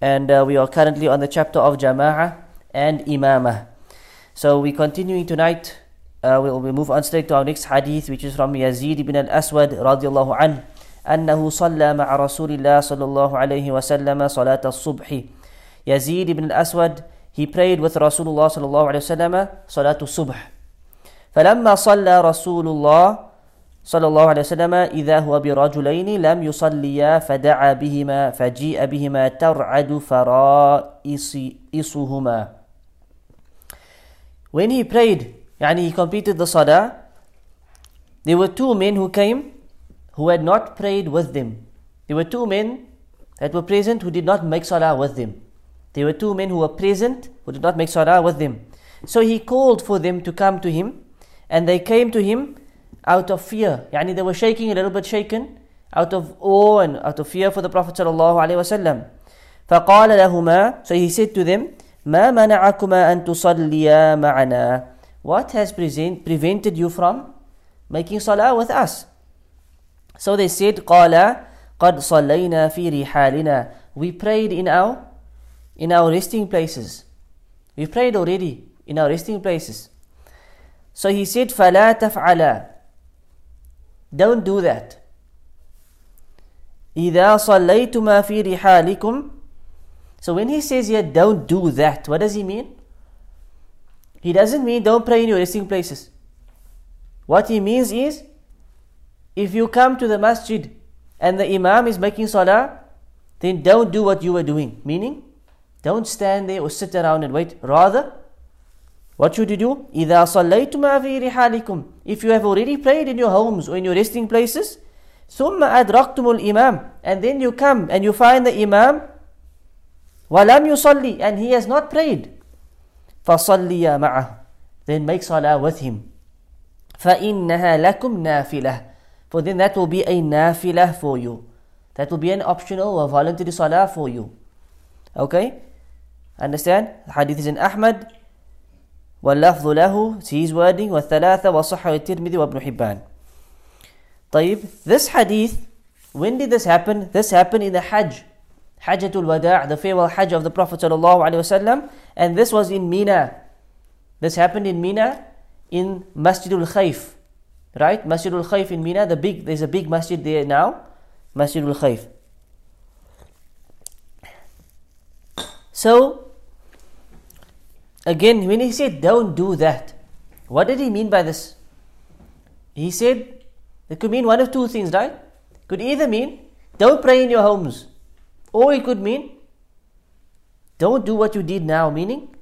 and uh, we are currently on the chapter of Jama'ah and Imamah. So we're continuing tonight. Uh, we'll, we'll move on straight to our next hadith, which is from Yazid ibn al-Aswad radiallahu anhu. أنه صلى مع رسول الله صلى الله عليه وسلم صلاة الصبح. Yazid ibn al-Aswad, he prayed with Rasulullah صلى الله عليه وسلم صلاة الصبح. فلما صلى رسول الله صلى الله عليه وسلم إذا هو برجلين لم يصليا فدعا بهما فجيء بهما ترعد فرائصهما When he prayed, يعني he completed the salah, there were two men who came who had not prayed with them. There were two men that were present who did not make salah with them. There were two men who were present who did not make salah with them. So he called for them to come to him, and they came to him out of fear. Yani they were shaking a little bit shaken out of awe and out of fear for the Prophet sallallahu alaihi wasallam. فقال لهما So he said to them, ما منعكما أن تصليا معنا What has present, prevented you from making salah with us? So they said, قال قد صلينا في رحالنا We prayed in our in our resting places. We prayed already in our resting places. So he said, فلا تفعلا Don't do that. إذا صليتما في رحالكم So when he says here, don't do that, what does he mean? He doesn't mean don't pray in your resting places. What he means is, if you come to the masjid and the imam is making salah, then don't do what you were doing. Meaning, don't stand there or sit around and wait. Rather, what should you do? إِذَا صَلَّيْتُمَا فِي رِحَالِكُمْ If you have already prayed in your homes or in your resting places, ثُمَّ أَدْرَقْتُمُ الْإِمَامِ And then you come and you find the imam وَلَمْ يُصَلِّي And he has not prayed. فَصَلِّيَا مَعَهُ Then make salah with him. فَإِنَّهَا لَكُمْ نَافِلَةٌ For then that will be a nafilah for you. That will be an optional or voluntary salah for you. Okay? Understand? The hadith is in Ahmad. واللفظ له his wording والثلاثة وصحه الترمذي وابن حبان طيب this hadith when did this happen this happened in the Hajj Hajjatul Wada' the farewell Hajj of the Prophet sallallahu alaihi wasallam and this was in Mina this happened in Mina in Masjidul Khayf right Masjidul Khayf in Mina the big there's a big masjid there now Masjidul Khayf so Again, when he said, don't do that, what did he mean by this? He said, it could mean one of two things, right? Could either mean, don't pray in your homes. Or it could mean, don't do what you did now, meaning,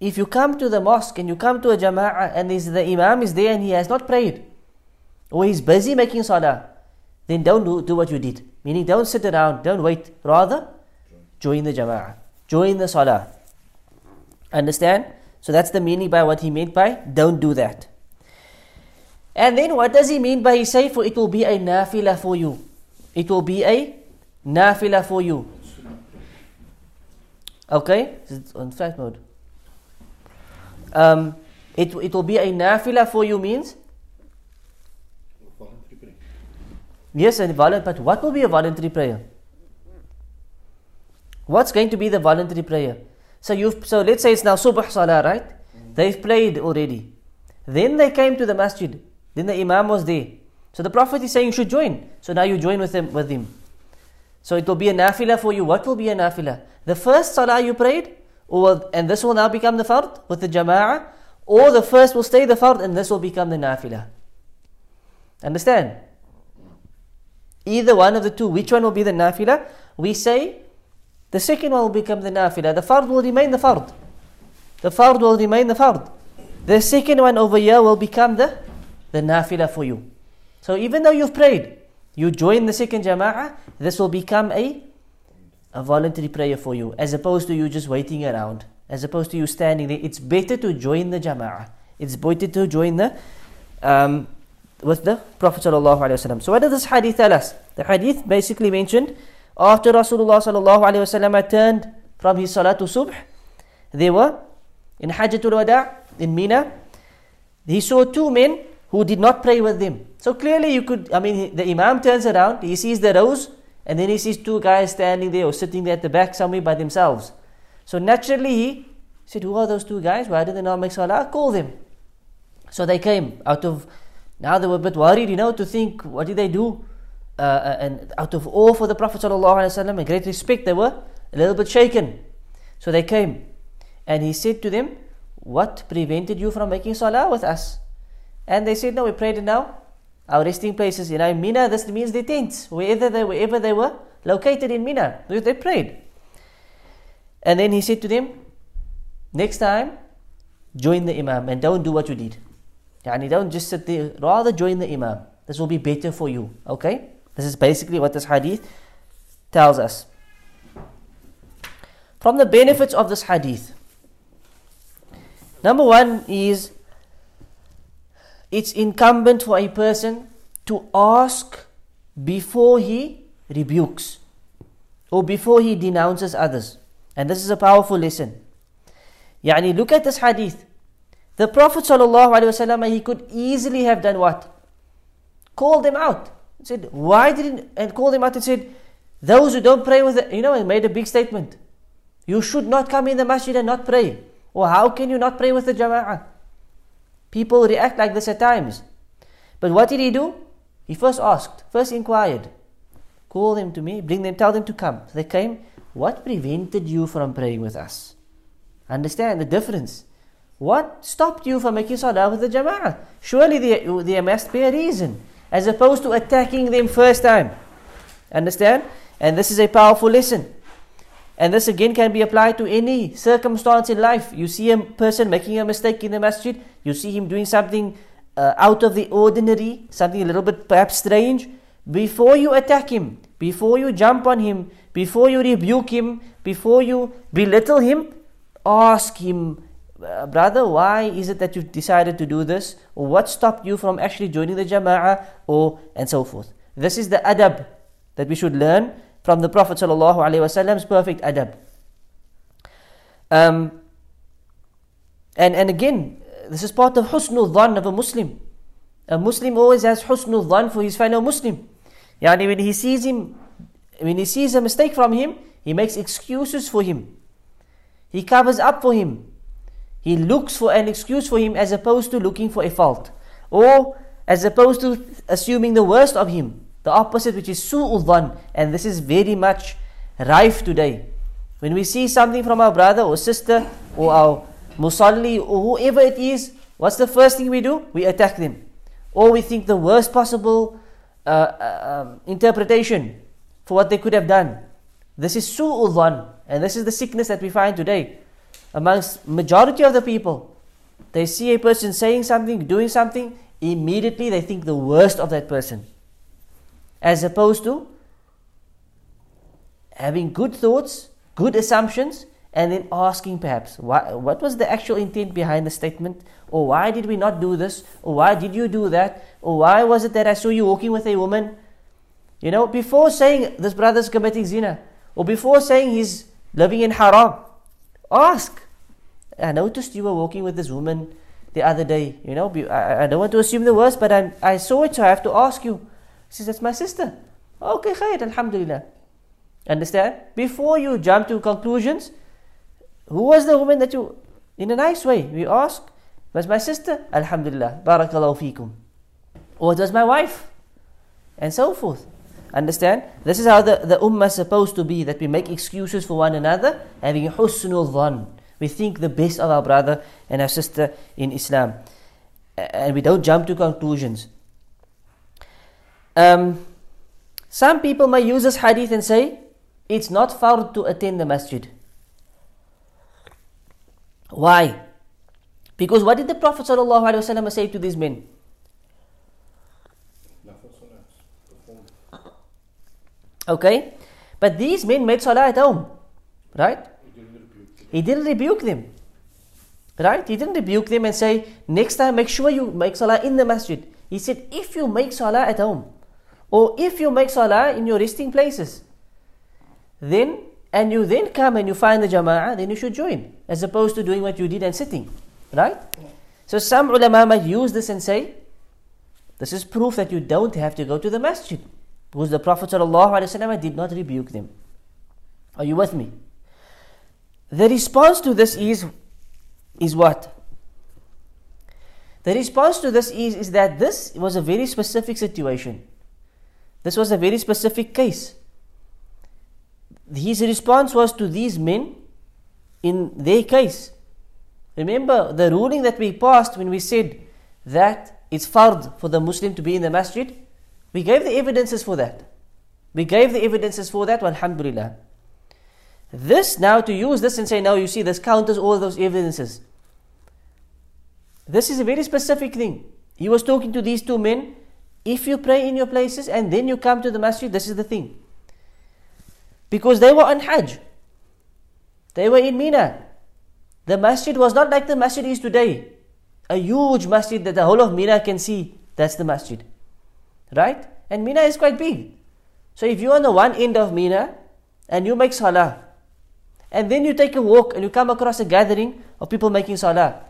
if you come to the mosque and you come to a jama'ah and the imam is there and he has not prayed, or he's busy making salah, then don't do, do what you did. Meaning, don't sit around, don't wait. Rather, join the jama'ah, join the salah. Understand? So that's the meaning by what he meant by don't do that. And then what does he mean by he say for it will be a nafila for you? It will be a nafila for you. Okay? Is it on flight mode? Um, it, it will be a nafila for you means? Yes, a voluntary, but what will be a voluntary prayer? What's going to be the voluntary prayer? So you've so let's say it's now subh salah, right? They've played already. Then they came to the masjid. Then the imam was there. So the Prophet is saying you should join. So now you join with him with him. So it will be a nafila for you. What will be a nafila? The first salah you prayed, or and this will now become the fard with the jama'ah, or the first will stay the fard and this will become the nafila. Understand? Either one of the two. Which one will be the nafila? We say the second one will become the nafila. The fard will remain the fard. The fard will remain the fard. The second one over here will become the, the nafila for you. So even though you've prayed, you join the second jama'ah, this will become a a voluntary prayer for you, as opposed to you just waiting around, as opposed to you standing there. It's better to join the jama'ah. It's better to join the um, with the Prophet. So what does this hadith tell us? The hadith basically mentioned after Rasulullah sallallahu alaihi wasallam turned from his salatu subh, they were in Hajjatul Wada in Mina. He saw two men who did not pray with them. So clearly, you could, I mean, the Imam turns around, he sees the rows, and then he sees two guys standing there or sitting there at the back somewhere by themselves. So naturally, he said, Who are those two guys? Why did they not make salah? Call them. So they came out of, now they were a bit worried, you know, to think, What did they do? Uh, uh and out of awe for the Prophet ﷺ and great respect, they were a little bit shaken. So they came, and he said to them, What prevented you from making salah with us? And they said, No, we prayed now. Our resting places, in Mina, this means the tents, wherever they, wherever they were located in Mina. They prayed. And then he said to them, Next time, join the Imam and don't do what you did. Yani don't just sit there, rather join the Imam. This will be better for you. Okay? This is basically what this hadith tells us. From the benefits of this hadith, number one is it's incumbent for a person to ask before he rebukes or before he denounces others. And this is a powerful lesson. Yani, look at this hadith. The Prophet ﷺ, he could easily have done what? Called them out. He said, why didn't, and called them out and said, those who don't pray with, you know, and made a big statement. You should not come in the masjid and not pray. Or how can you not pray with the jama'ah? People react like this at times. But what did he do? He first asked, first inquired. Call them to me, bring them, tell them to come. They came. What prevented you from praying with us? Understand the difference. What stopped you from making salah with the jama'ah? Surely there, there must be a reason. As opposed to attacking them first time. Understand? And this is a powerful lesson. And this again can be applied to any circumstance in life. You see a person making a mistake in the masjid, you see him doing something uh, out of the ordinary, something a little bit perhaps strange. Before you attack him, before you jump on him, before you rebuke him, before you belittle him, ask him, brother, why is it that you've decided to do this? What stopped you from actually joining the jama'ah? Or and so forth. This is the adab that we should learn from the Prophet Wasallam's perfect adab. Um, and, and again, this is part of husnul dhan of a Muslim. A Muslim always has husnul dhan for his fellow Muslim. Yani when he sees him, when he sees a mistake from him, he makes excuses for him. He covers up for him. He looks for an excuse for him as opposed to looking for a fault. Or as opposed to assuming the worst of him. The opposite, which is su'ul dhan. And this is very much rife today. When we see something from our brother or sister or our musalli or whoever it is, what's the first thing we do? We attack them. Or we think the worst possible uh, uh, um, interpretation for what they could have done. This is su'ul dhan. And this is the sickness that we find today amongst majority of the people. They see a person saying something, doing something, immediately they think the worst of that person as opposed to having good thoughts, good assumptions, and then asking perhaps, why, what was the actual intent behind the statement? Or why did we not do this? Or why did you do that? Or why was it that I saw you walking with a woman? You know, before saying this brother's committing zina, or before saying he's living in haram, ask. I noticed you were walking with this woman the other day. You know, I, I don't want to assume the worst, but i I saw it, so I have to ask you. She says, That's my sister. Okay, khair, alhamdulillah. Understand? Before you jump to conclusions, who was the woman that you, in a nice way, we ask, was my sister? Alhamdulillah, barakallahu feekum. Or it was my wife? And so forth. Understand? This is how the, the ummah is supposed to be, that we make excuses for one another, having husnul dhan. We think the best of our brother and our sister in Islam. And we don't jump to conclusions. Um, some people may use this hadith and say it's not fard to attend the masjid. Why? Because what did the Prophet ﷺ say to these men? Okay? But these men made salah at home. Right? He didn't rebuke them. Right? He didn't rebuke them and say, next time make sure you make salah in the masjid. He said, if you make salah at home, or if you make salah in your resting places, then and you then come and you find the jama'ah, then you should join, as opposed to doing what you did and sitting. Right? So some ulama might use this and say, this is proof that you don't have to go to the masjid. Because the Prophet ﷺ did not rebuke them. Are you with me? The response to this is, is what? The response to this is, is that this was a very specific situation. This was a very specific case. His response was to these men in their case. Remember the ruling that we passed when we said that it's fard for the Muslim to be in the masjid? We gave the evidences for that. We gave the evidences for that, alhamdulillah. This now to use this and say, now you see, this counters all those evidences. This is a very specific thing. He was talking to these two men. If you pray in your places and then you come to the masjid, this is the thing. Because they were on Hajj. They were in Mina. The masjid was not like the masjid is today. A huge masjid that the whole of Mina can see. That's the masjid. Right? And Mina is quite big. So if you're on the one end of Mina and you make salah, and then you take a walk and you come across a gathering of people making salah,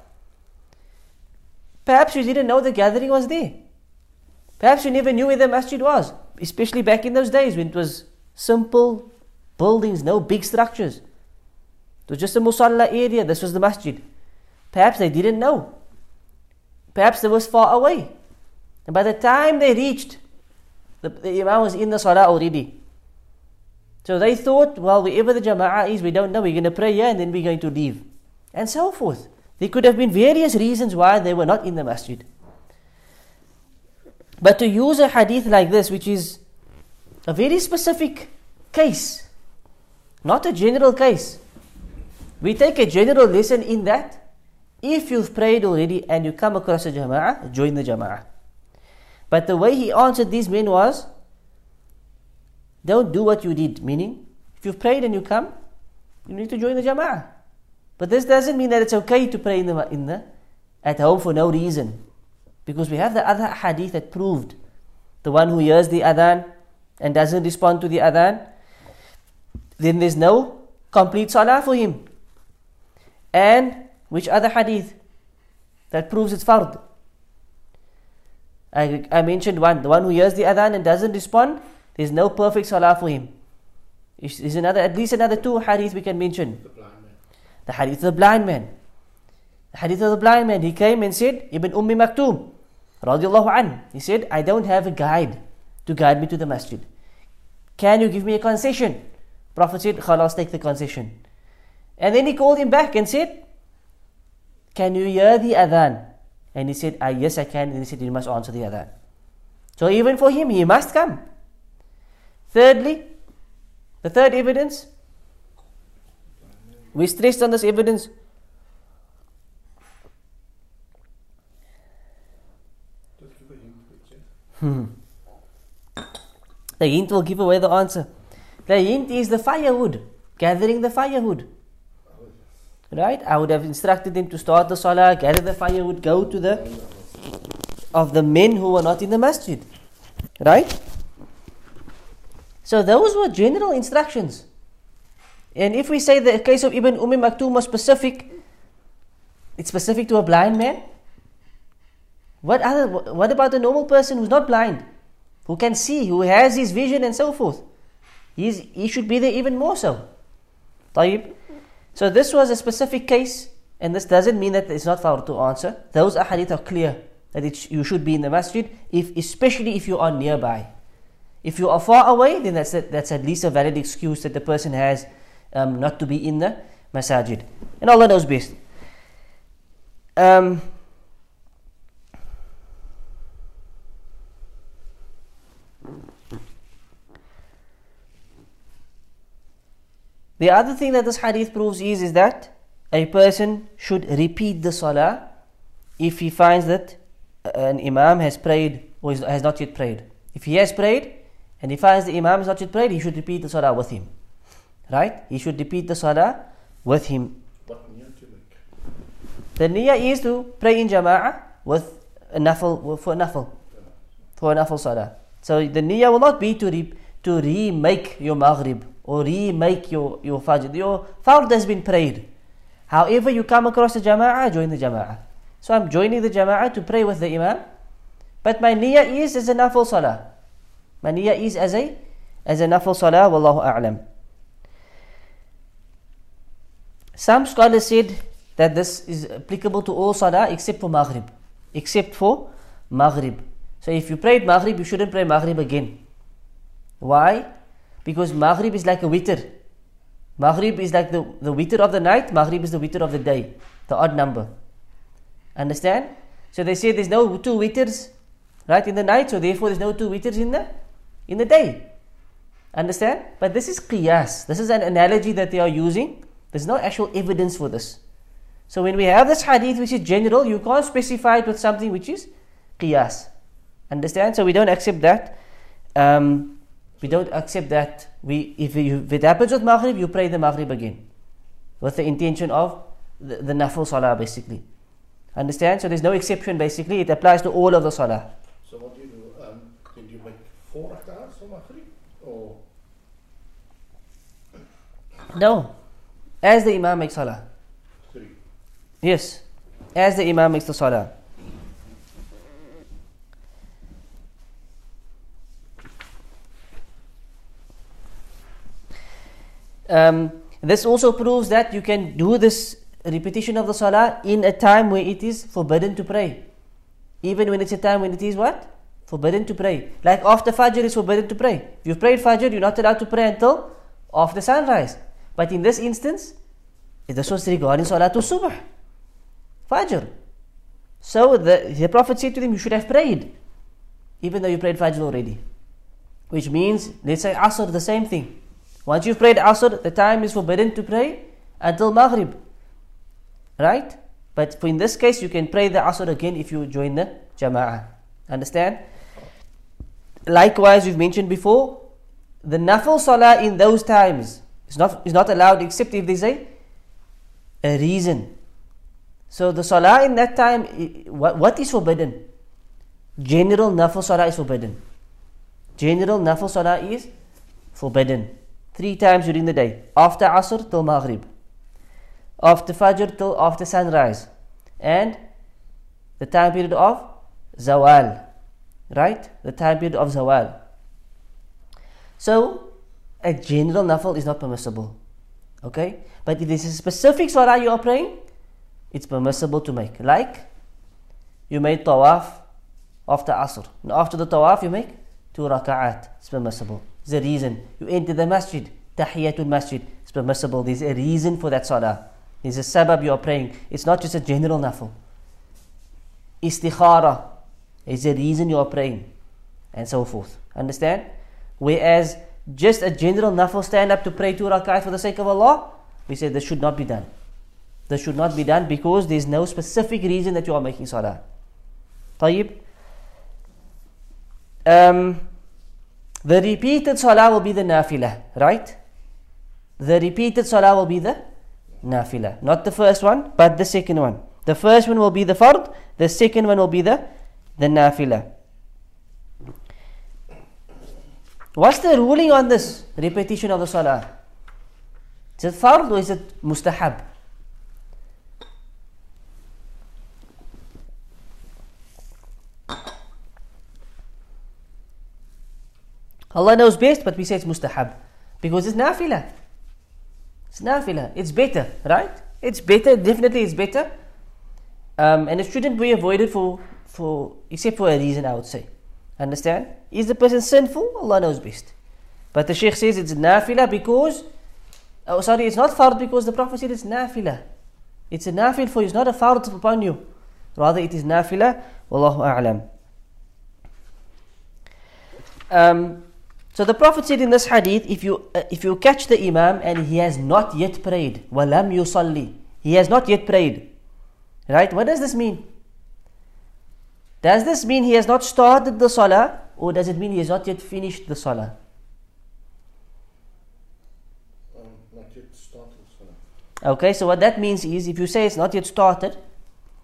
perhaps you didn't know the gathering was there. Perhaps you never knew where the masjid was, especially back in those days when it was simple buildings, no big structures. It was just a musalla area, this was the masjid. Perhaps they didn't know. Perhaps they was far away. And by the time they reached, the, the Imam was in the Salah already. So they thought, well, wherever the Jama'ah is, we don't know, we're going to pray here and then we're going to leave. And so forth. There could have been various reasons why they were not in the masjid. But to use a hadith like this, which is a very specific case, not a general case, we take a general lesson in that if you've prayed already and you come across a jama'ah, join the jama'ah. But the way he answered these men was, don't do what you did. Meaning, if you've prayed and you come, you need to join the jama'ah. But this doesn't mean that it's okay to pray in the, in the at home for no reason. Because we have the other hadith that proved the one who hears the adhan and doesn't respond to the adhan, then there's no complete salah for him. And which other hadith that proves it's fard? I, I mentioned one, the one who hears the adhan and doesn't respond, there's no perfect salah for him. There's another, at least another two hadith we can mention. The. The hadith of the blind man. The hadith of the blind man, he came and said, Ibn Ummi Maktoum, radiallahu an, he said, I don't have a guide to guide me to the masjid. Can you give me a concession? Prophet said, Khalas, take the concession. And then he called him back and said, Can you hear the adhan? And he said, ah, Yes, I can. And he said, You must answer the other. So even for him, he must come. Thirdly, the third evidence, we stressed on this evidence. Hmm. The hint will give away the answer. The hint is the firewood, gathering the firewood. Right? I would have instructed them to start the salah, gather the firewood, go to the of the men who were not in the masjid. Right? So those were general instructions. And if we say the case of Ibn Umm Maktoum was specific, it's specific to a blind man. What other what about a normal person who's not blind? Who can see, who has his vision and so forth? He's, he should be there even more so. Tayyib. So this was a specific case, and this doesn't mean that it's not fard to answer. Those ahadith are clear that you should be in the masjid, if, especially if you are nearby. If you are far away, then that's, a, that's at least a valid excuse that the person has um, not to be in the masajid. And Allah knows best. Um, the other thing that this hadith proves is, is that a person should repeat the salah if he finds that uh, an imam has prayed or has not yet prayed. If he has prayed, and he finds the Imam has not yet prayed, he should repeat the salah with him. Right? He should repeat the salah with him. The niyyah is to pray in jama'ah with a nafil, for a nafil, for a nafil salah. So the niyyah will not be to, re, to remake your maghrib or remake your, your fajr. Your fard has been prayed. However, you come across the jama'ah, join the jama'ah. So I'm joining the jama'ah to pray with the imam. But my niyyah is as a nafil salah. My niyyah is as a as a nafil salah, wallahu a'lam. Some scholars said that this is applicable to all salah except for maghrib. Except for maghrib. So if you prayed maghrib, you shouldn't pray maghrib again. Why? Because maghrib is like a witr. Maghrib is like the, the witr of the night, maghrib is the witr of the day, the odd number. Understand? So they say there's no two witrs right in the night, so therefore there's no two witrs in the in the day. Understand? But this is qiyas. This is an analogy that they are using. There's no actual evidence for this. So when we have this hadith which is general, you can't specify it with something which is qiyas. Understand? So we don't accept that. Um, we don't accept that. We if, you, if it happens with maghrib, you pray the maghrib again, with the intention of the, the nafil salah basically. Understand? So there's no exception basically. It applies to all of the salah. So what do you do? Um, did you make four rak'ahs for Maghrib? Or No. As the imam makes salah. three? Yes. As the imam makes the salah. Um, this also proves that you can do this repetition of the salah in a time where it is forbidden to pray. Even when it's a time when it is what? Forbidden to pray. Like after Fajr is forbidden to pray. If you've prayed Fajr, you're not allowed to pray until after sunrise. But in this instance, this was regarding Salatul Subh. Fajr. So the, the Prophet said to them, You should have prayed, even though you prayed Fajr already. Which means, let's say Asr, the same thing. Once you've prayed Asr, the time is forbidden to pray until Maghrib. Right? But in this case, you can pray the Asr again if you join the Jama'ah. Understand? Likewise, we've mentioned before, the Nafil Salah in those times is not, is not allowed except if there's a, a reason. So the Salah in that time, what, what is forbidden? General Nafil Salah is forbidden. General Nafil Salah is forbidden. Three times during the day. After Asr till Maghrib. After Fajr till after sunrise. And the time period of Zawal. Right? The time period of Zawal. So, a general nafil is not permissible. Okay? But if this is a specific salah you are praying, it's permissible to make. Like, you made tawaf after Asr. And after the tawaf, you make two raka'at. It's permissible. There's a reason. You enter the masjid, tahiyatul masjid, it's permissible. There's a reason for that salah. There's a sabab you are praying. It's not just a general nafal. Istikhara is a reason you are praying, and so forth. Understand? Whereas just a general nafal stand up to pray two rak'at for the sake of Allah, we say this should not be done. This should not be done because there is no specific reason that you are making salah. Tayyib. Um, the repeated salah will be the nafilah, right? The repeated salah will be the nafilah. Not the first one, but the second one. The first one will be the fard, the second one will be the, the nafilah. What's the ruling on this repetition of the salah? Is it fard or is it mustahab? Allah knows best, but we say it's mustahab because it's nafilah. It's nafilah. It's better, right? It's better. Definitely, it's better. Um, and it shouldn't be avoided for for except for a reason. I would say. Understand? Is the person sinful? Allah knows best. But the Sheikh says it's nafilah because, oh sorry, it's not fard because the Prophet said it's nafilah. It's a nafil for you, it's not a fard upon you. Rather, it is nafilah. Wallahu a'lam. Um, so the Prophet said in this hadith, if you uh, if you catch the Imam and he has not yet prayed, walam yusalli, he has not yet prayed, right? What does this mean? Does this mean he has not started the salah or does it mean he has not yet finished the salah? Um, not yet started salah. Okay, so what that means is if you say it's not yet started,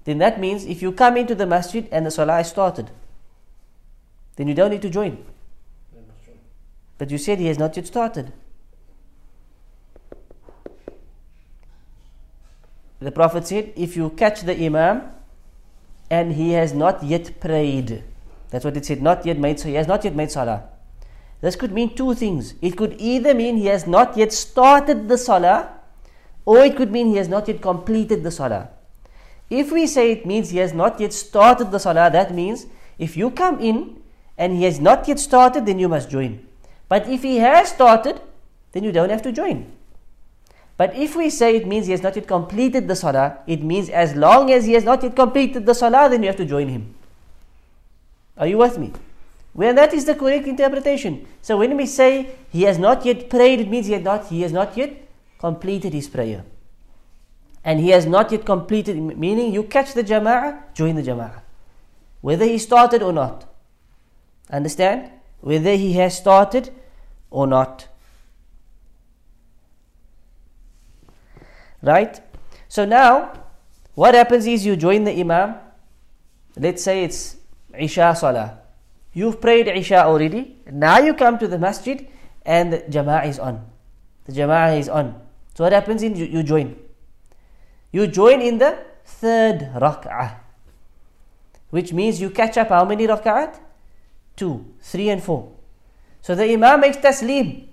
then that means if you come into the masjid and the salah is started, then you don't need to join. But you said he has not yet started. The Prophet said, if you catch the Imam and he has not yet prayed, that's what it said, not yet made, so he has not yet made salah. This could mean two things. It could either mean he has not yet started the salah, or it could mean he has not yet completed the salah. If we say it means he has not yet started the salah, that means if you come in and he has not yet started, then you must join. But if he has started, then you don't have to join. But if we say it means he has not yet completed the salah, it means as long as he has not yet completed the salah, then you have to join him. Are you with me? Well, that is the correct interpretation. So when we say he has not yet prayed, it means he has not, he has not yet completed his prayer. And he has not yet completed, meaning you catch the jama'ah, join the jama'ah. Whether he started or not. Understand? Whether he has started or not. Right? So now, what happens is you join the Imam. Let's say it's Isha Salah. You've prayed Isha already. Now you come to the masjid and the Jama'ah is on. The Jama'ah is on. So what happens is you, you join. You join in the third rak'ah. Which means you catch up how many rak'at? Two, three and four. So the Imam makes taslim.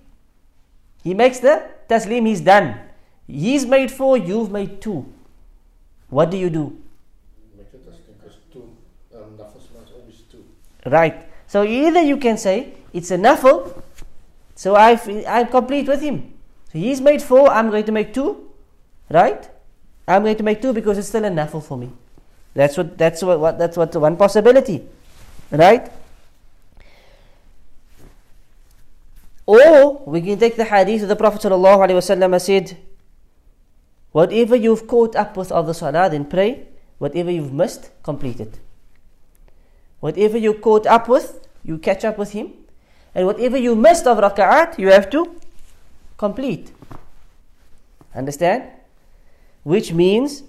He makes the taslim, he's done. He's made four, you've made two. What do you do? Right. So either you can say it's a nafil, so I've, I'm complete with him. So he's made four, I'm going to make two, right? I'm going to make two because it's still a nafil for me. That's what that's what, what that's what one possibility, right? Or we can take the hadith of the Prophet wasallam said, whatever you've caught up with of the salah, then pray. Whatever you've missed, complete it. Whatever you caught up with, you catch up with him. And whatever you missed of raka'at, you have to complete. Understand? Which means,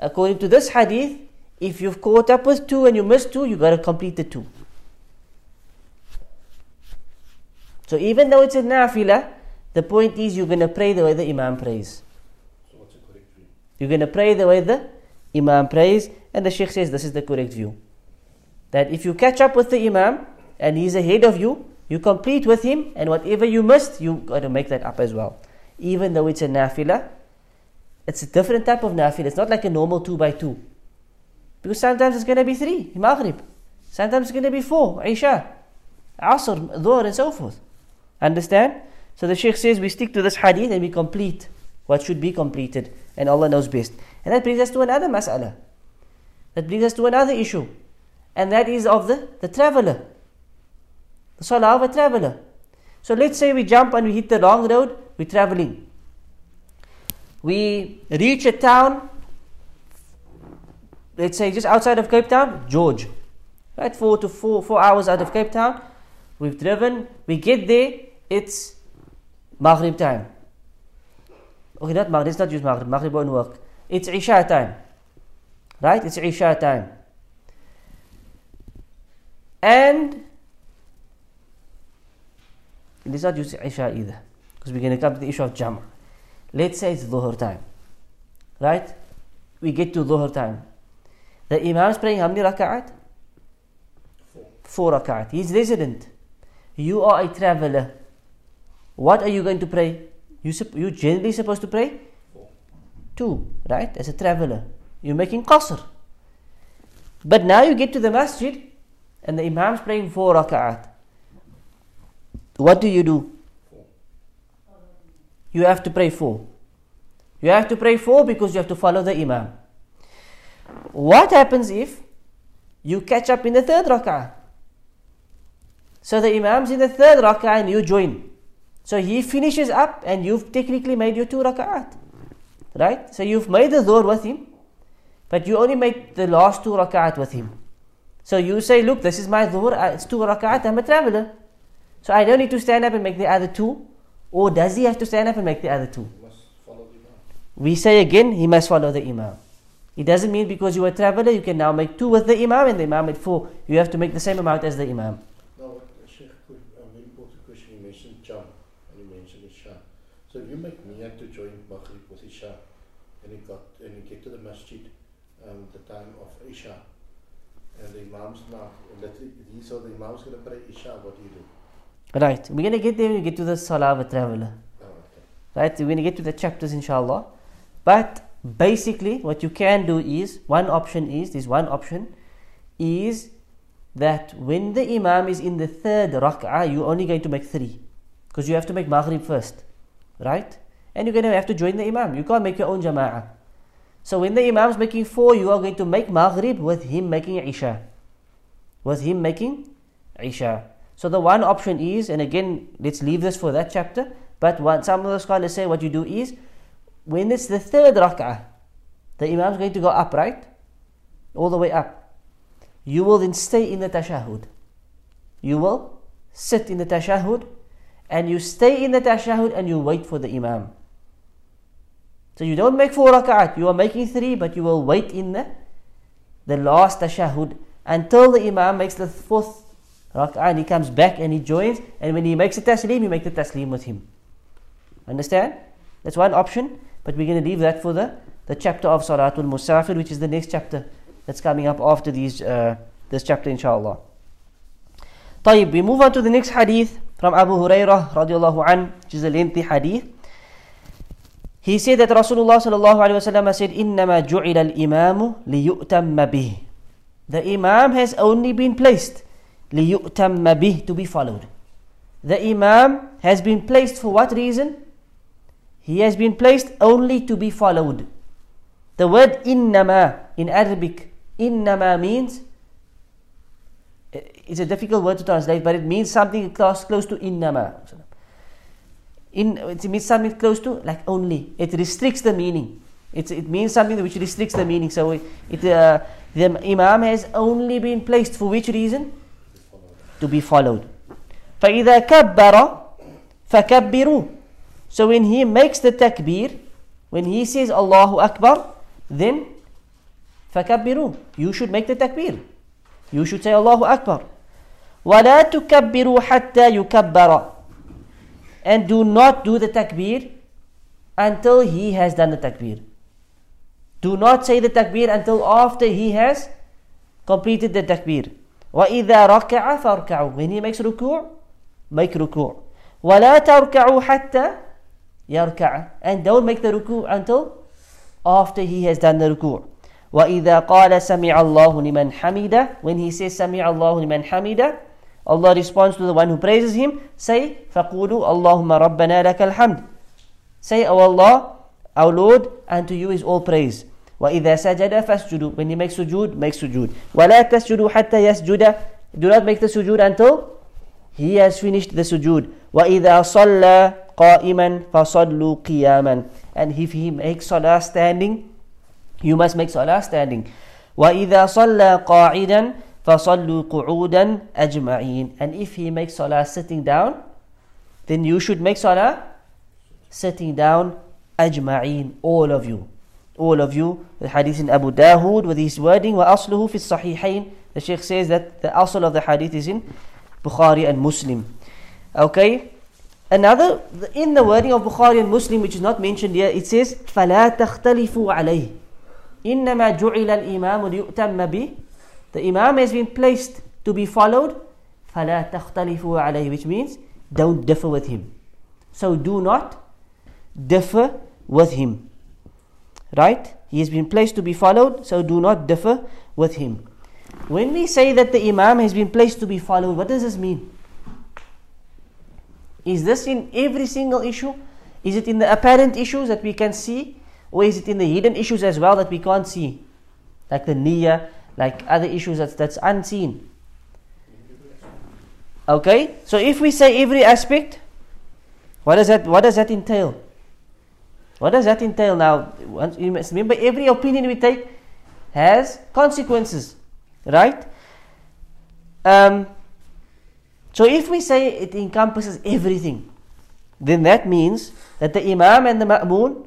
according to this hadith, if you've caught up with two and you missed two, you got to complete the two. So even though it's a nafila, the point is you're going to pray the way the imam prays. So what's the correct view? You're going to pray the way the imam prays, and the sheikh says this is the correct view. That if you catch up with the imam and he's ahead of you, you complete with him, and whatever you missed, you got to make that up as well. Even though it's a nafila, it's a different type of nafila. It's not like a normal two by two. Because sometimes it's going to be three, maghrib. Sometimes it's going to be four, isha, asr, dhuhr, and so forth. Understand? So the Sheikh says we stick to this hadith and we complete what should be completed, and Allah knows best. And that brings us to another mas'ala. That brings us to another issue, and that is of the, the traveler. The salah of a traveler. So let's say we jump and we hit the wrong road, we're traveling. We reach a town, let's say just outside of Cape Town, George. Right, four to four, four hours out of Cape Town. We've driven, we get there, it's Maghrib time. Okay, not Maghrib, let's not use Maghrib, Maghrib won't work. It's Isha time. Right? It's Isha time. And let's not use Isha either. Because we're going to come to the issue of Jam. Let's say it's Dhuhr time. Right? We get to Dhuhr time. The Imam is praying how many raka'at? Four. Four raka'at. He's resident. You are a traveler. What are you going to pray? You, sup- you generally supposed to pray? Two, right? As a traveler. You're making qasr. But now you get to the masjid and the Imam's praying four raka'at. What do you do? You have to pray four. You have to pray four because you have to follow the Imam. What happens if you catch up in the third rak'ah? So the Imam's in the third rak'ah and you join. So he finishes up and you've technically made your two rak'at. Right? So you've made the dhuhr with him, but you only made the last two rak'at with him. So you say, look, this is my dhuhr, uh, it's two rak'at, I'm a traveler. So I don't need to stand up and make the other two. Or does he have to stand up and make the other two? Must follow the Imam. We say again, he must follow the Imam. It doesn't mean because you are a traveler, you can now make two with the Imam and the Imam at four. You have to make the same amount as the Imam. Now, uh, Sheikh, quick, a very important question. You mentioned Jam and you mentioned Isha. So if you make niyat to join Maghrib with Isha and you got and you get to the masjid um, the time of Isha and the Imam's now so the Imam's gonna pray Isha, what do you do? Right. We're going to get there when we get to the Salah of a traveler. Oh, okay. Right? We're going to get to the chapters inshallah. But basically, what you can do is one option is this one option is that when the Imam is in the third rak'ah, you're only going to make three. Because you have to make Maghrib first. Right? And you're going to have to join the Imam. You can't make your own Jama'ah. So when the Imam's making four, you are going to make Maghrib with him making Isha. With him making Isha. So the one option is, and again, let's leave this for that chapter. But what some of the scholars say, what you do is, when it's the third rak'ah, the Imam's going to go up, right? All the way up. You will then stay in the tashahud. You will sit in the tashahud, and you stay in the tashahud and you wait for the Imam. So you don't make four rak'at, you are making three, but you will wait in the, the last tashahud until the Imam makes the fourth rak'ah and he comes back and he joins, and when he makes a taslim, you make the taslim with him. Understand? That's one option, but we're going to leave that for the, the chapter of Salatul Musafir, which is the next chapter that's coming up after these uh, this chapter, inshallah. طيب, we move on to the next hadith from Abu Hurairah radiallahu an, which is a lengthy hadith. He said that Rasulullah sallallahu alaihi wasallam said, "Innama ju'ila al-imamu liyu'tamma bih." The imam has only been placed liyu'tamma bih to be followed. The imam has been placed for what reason? He has been placed only to be followed. The word innama in Arabic, innama means eh, it's a difficult word to translate, but it means something close, close to innama In, it means something close to like only. It restricts the meaning. It's, it means something which restricts the meaning. So it, it, uh, the Imam has only been placed for which reason? To be followed. فإذا كبر فكبروا So when he makes the takbir, when he says Allahu Akbar, then فكبروا You should make the takbir. You should say Allahu Akbar. ولا تكبروا حتى يكبر And do not do the takbir until he has done the takbir. Do not say the takbir until after he has completed the takbir. وإذا ركع فاركعوا When he makes ركوع, make ركوع. ولا تركعوا حتى يركع And don't make the ركوع until after he has done the ركوع. وإذا قال سمع الله لمن حمده When he says سمع الله لمن حمده Allah responds to the one who praises him. Say, فَقُولُوا اللَّهُمَّ رَبَّنَا لَكَ الْحَمْدِ Say, O Allah, our Lord, and to you is all praise. وَإِذَا سَجَدَ فَاسْجُدُوا When he makes sujood, make sujood. وَلَا تَسْجُدُوا حَتَّى يَسْجُدَ Do not make the sujood until he has finished the sujood. وَإِذَا صَلَّى قَائِمًا فَصَلُّوا قِيَامًا And if he makes salah standing, you must make salah standing. وَإِذَا صَلَّى قَاعِدًا فَصَلُّوا قُعُودًا أَجْمَعِينَ And if he makes salah sitting down, then you should make salah sitting down أجمعين all of you all of you the hadith in Abu Dawood with his wording وأصله في الصحيحين the Sheikh says that the asl of the hadith is in Bukhari and Muslim okay another in the wording of Bukhari and Muslim which is not mentioned here it says فلا تختلفوا عليه إنما جعل الإمام ليؤتم به the Imam has been placed to be followed فلا تختلفوا عليه which means don't differ with him so do not differ with him right he has been placed to be followed so do not differ with him when we say that the imam has been placed to be followed what does this mean is this in every single issue is it in the apparent issues that we can see or is it in the hidden issues as well that we can't see like the niyyah like other issues that's, that's unseen okay so if we say every aspect what does that what does that entail what does that entail now? You must remember, every opinion we take has consequences, right? Um, so if we say it encompasses everything, then that means that the Imam and the Ma'moon,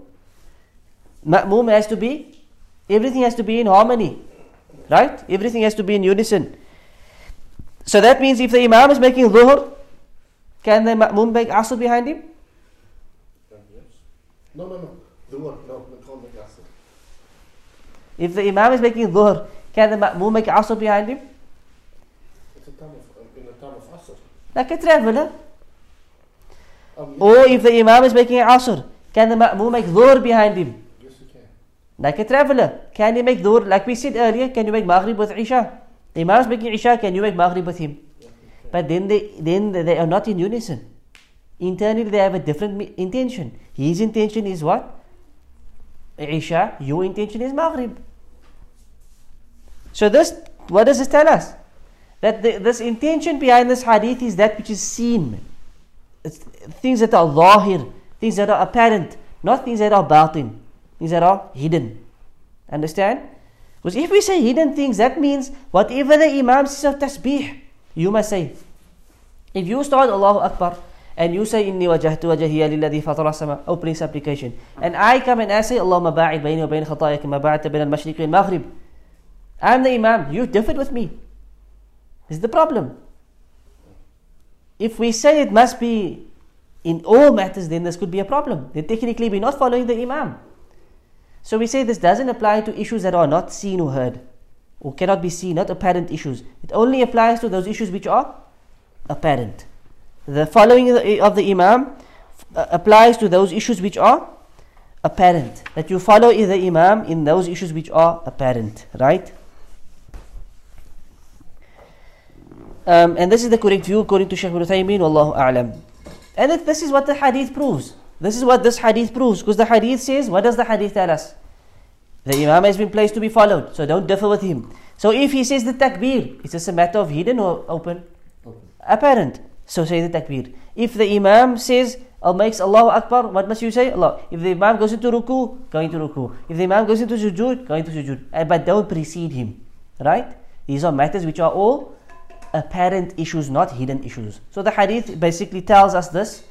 Ma'moom has to be, everything has to be in harmony. Right? Everything has to be in unison. So that means if the Imam is making Dhuhr, can the Ma'moom make Asr behind him? Yes. No, no, no. What? No, we can't make asr. If the Imam is making Dhuhr, can the Ma'moom make Asr behind him? It's a time of, um, in the time of asr. Like a traveler. Um, Or if the Imam is making Asr, can the Ma'moom make Dhuhr behind him? You. Like a traveler. Can he make Dhuhr? Like we said earlier, can you make Maghrib with Isha? The Imam is making Isha, can you make Maghrib with him? You. But then they, then they are not in unison. Internally they have a different intention. His intention is what? Isha. Your intention is Maghrib. So this, what does this tell us? That the, this intention behind this hadith is that which is seen. It's things that are zahir, things that are apparent, not things that are batin, things that all hidden. Understand? Because if we say hidden things, that means whatever the Imam says of tasbih, you must say. If you start Allahu Akbar and you say Inni wajahtu wajhiya lilladhi fatara sama opening supplication and I come and I say Allahumma ba'id bayni wa bayna khataya kama ba'adta bayna al-mashriq wal maghrib I'm the Imam, you differed with me. This is the problem. If we say it must be in all matters, then this could be a problem. Then technically we're not following the Imam. So we say this doesn't apply to issues that are not seen or heard, or cannot be seen, not apparent issues. It only applies to those issues which are apparent. The following of the, Imam uh, applies to those issues which are apparent. That you follow the Imam in those issues which are apparent, right? Um, and this is the correct view according to Shaykh Ibn Taymiyyah, Wallahu A'lam. And this is what the hadith proves. This is what this hadith proves. Because the hadith says, what does the hadith tell us? The Imam has been placed to be followed, so don't differ with him. So if he says the takbir, is this a matter of hidden or open? Open. Apparent. So say the takbir. If the Imam says, or makes Allahu Akbar, what must you say? Allah. If the Imam goes into ruku, go into ruku. If the Imam goes into sujood, go into sujood. Uh, But don't precede him. Right? These are matters which are all apparent issues, not hidden issues. So the hadith basically tells us this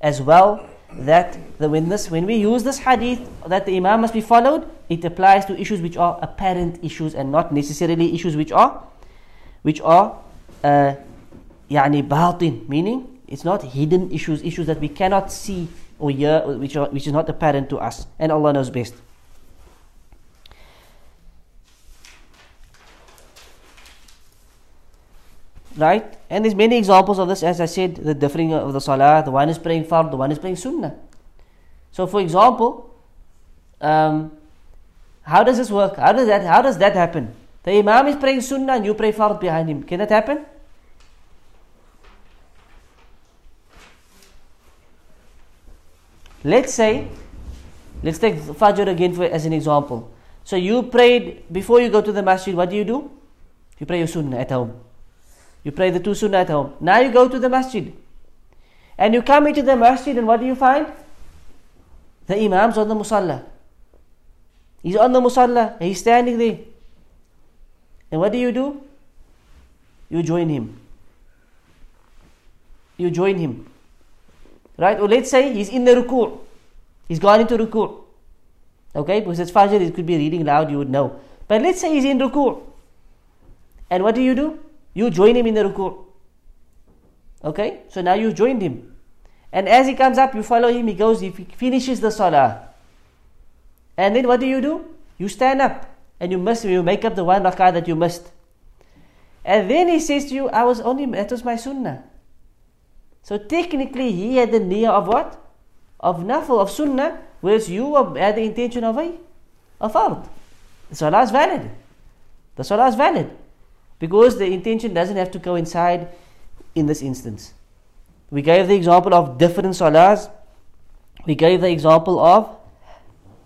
as well that the, when this when we use this hadith that the imam must be followed, it applies to issues which are apparent issues and not necessarily issues which are which are uh, يعني باطن meaning it's not hidden issues issues that we cannot see or hear or which are which is not apparent to us and Allah knows best. Right? And there's many examples of this, as I said, the differing of the salah, the one is praying fard, the one is praying sunnah. So for example, um, how does this work? How does that how does that happen? The Imam is praying sunnah and you pray fard behind him. Can that happen? Let's say, let's take Fajr again for, as an example. So you prayed before you go to the masjid, what do you do? You pray your sunnah at home. You pray the two sunnah at home. Now you go to the masjid. And you come into the masjid and what do you find? The Imam's on the musalla. He's on the musalla. He's standing there. And what do you do? You join him. You join him. Right? Or let's say he's in the ruku'. He's gone into ruku'. Okay? Because it's Fajr, it could be reading loud, you would know. But let's say he's in ruku'. And what do you do? You join him in the ruku'. Okay? So now you joined him. And as he comes up, you follow him, he goes, he finishes the salah. And then what do you do? You stand up and you must you make up the one rak'ah that you missed. And then he says to you, I was only that was my sunnah. So technically he had the niyyah of what? Of nafil, of sunnah, whereas you had the intention of a, a fard. The salah is valid. The salah is valid. Because the intention doesn't have to coincide in this instance. We gave the example of different salahs. We gave the example of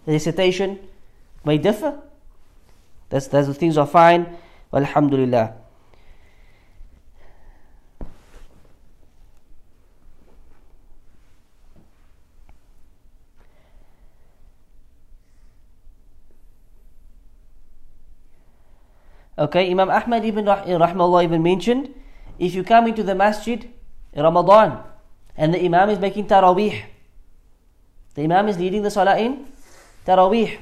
recitation may differ. That's, the things are fine. Alhamdulillah. Okay, Imam Ahmad ibn Rah- eh, Rahmallah even mentioned if you come into the masjid in Ramadan and the Imam is making Taraweeh, the Imam is leading the Salah in Taraweeh,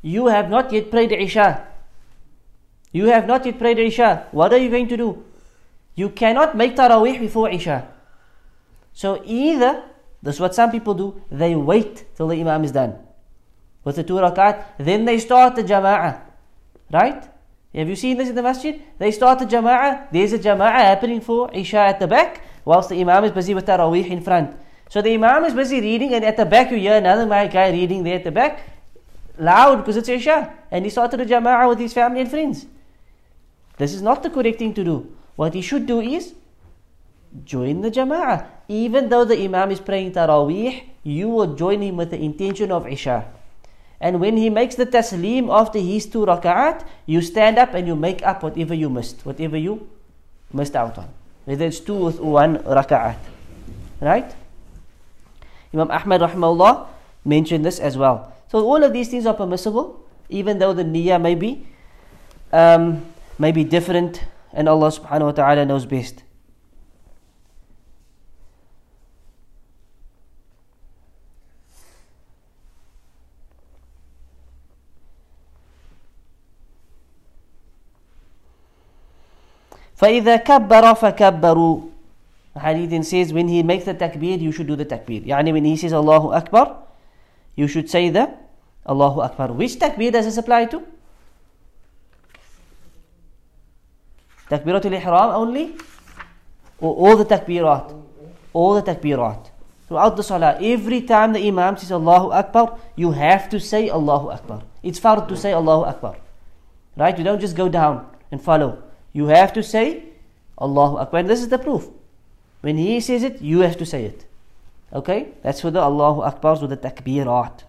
you have not yet prayed Isha. You have not yet prayed Isha. What are you going to do? You cannot make Taraweeh before Isha. So either, that's what some people do, they wait till the Imam is done with the two rakat, then they start the Jama'ah. Right? Have you seen this in the masjid? They start the Jama'ah, there's a Jama'ah happening for Isha at the back, whilst the Imam is busy with Taraweeh in front. So the Imam is busy reading, and at the back you hear another guy reading there at the back, loud because it's Isha. And he started the Jama'ah with his family and friends. This is not the correct thing to do. What he should do is join the Jama'ah. Even though the Imam is praying Taraweeh, you will join him with the intention of Isha. And when he makes the taslim after his two rak'at, you stand up and you make up whatever you missed, whatever you missed out on. Whether it's two or one rak'at. Right? Imam Ahmad rahimahullah mentioned this as well. So all of these things are permissible, even though the niyyah may be, um, may be different and Allah subhanahu wa ta'ala knows best. فإذا كبر فكبروا hadith says when he makes the takbir you should do the takbir يعني when he says Allahu Akbar you should say the Allahu Akbar which takbir does this apply to? Takbiratul Ihram only? Or all the takbirat? All the takbirat. Throughout the salah, every time the Imam says Allahu Akbar, you have to say Allahu Akbar. It's fard to say Allahu Akbar. Right? You don't just go down and follow. You have to say Allahu Akbar. And this is the proof. When he says it, you have to say it. Okay? That's for the Allahu Akbars with the takbirat.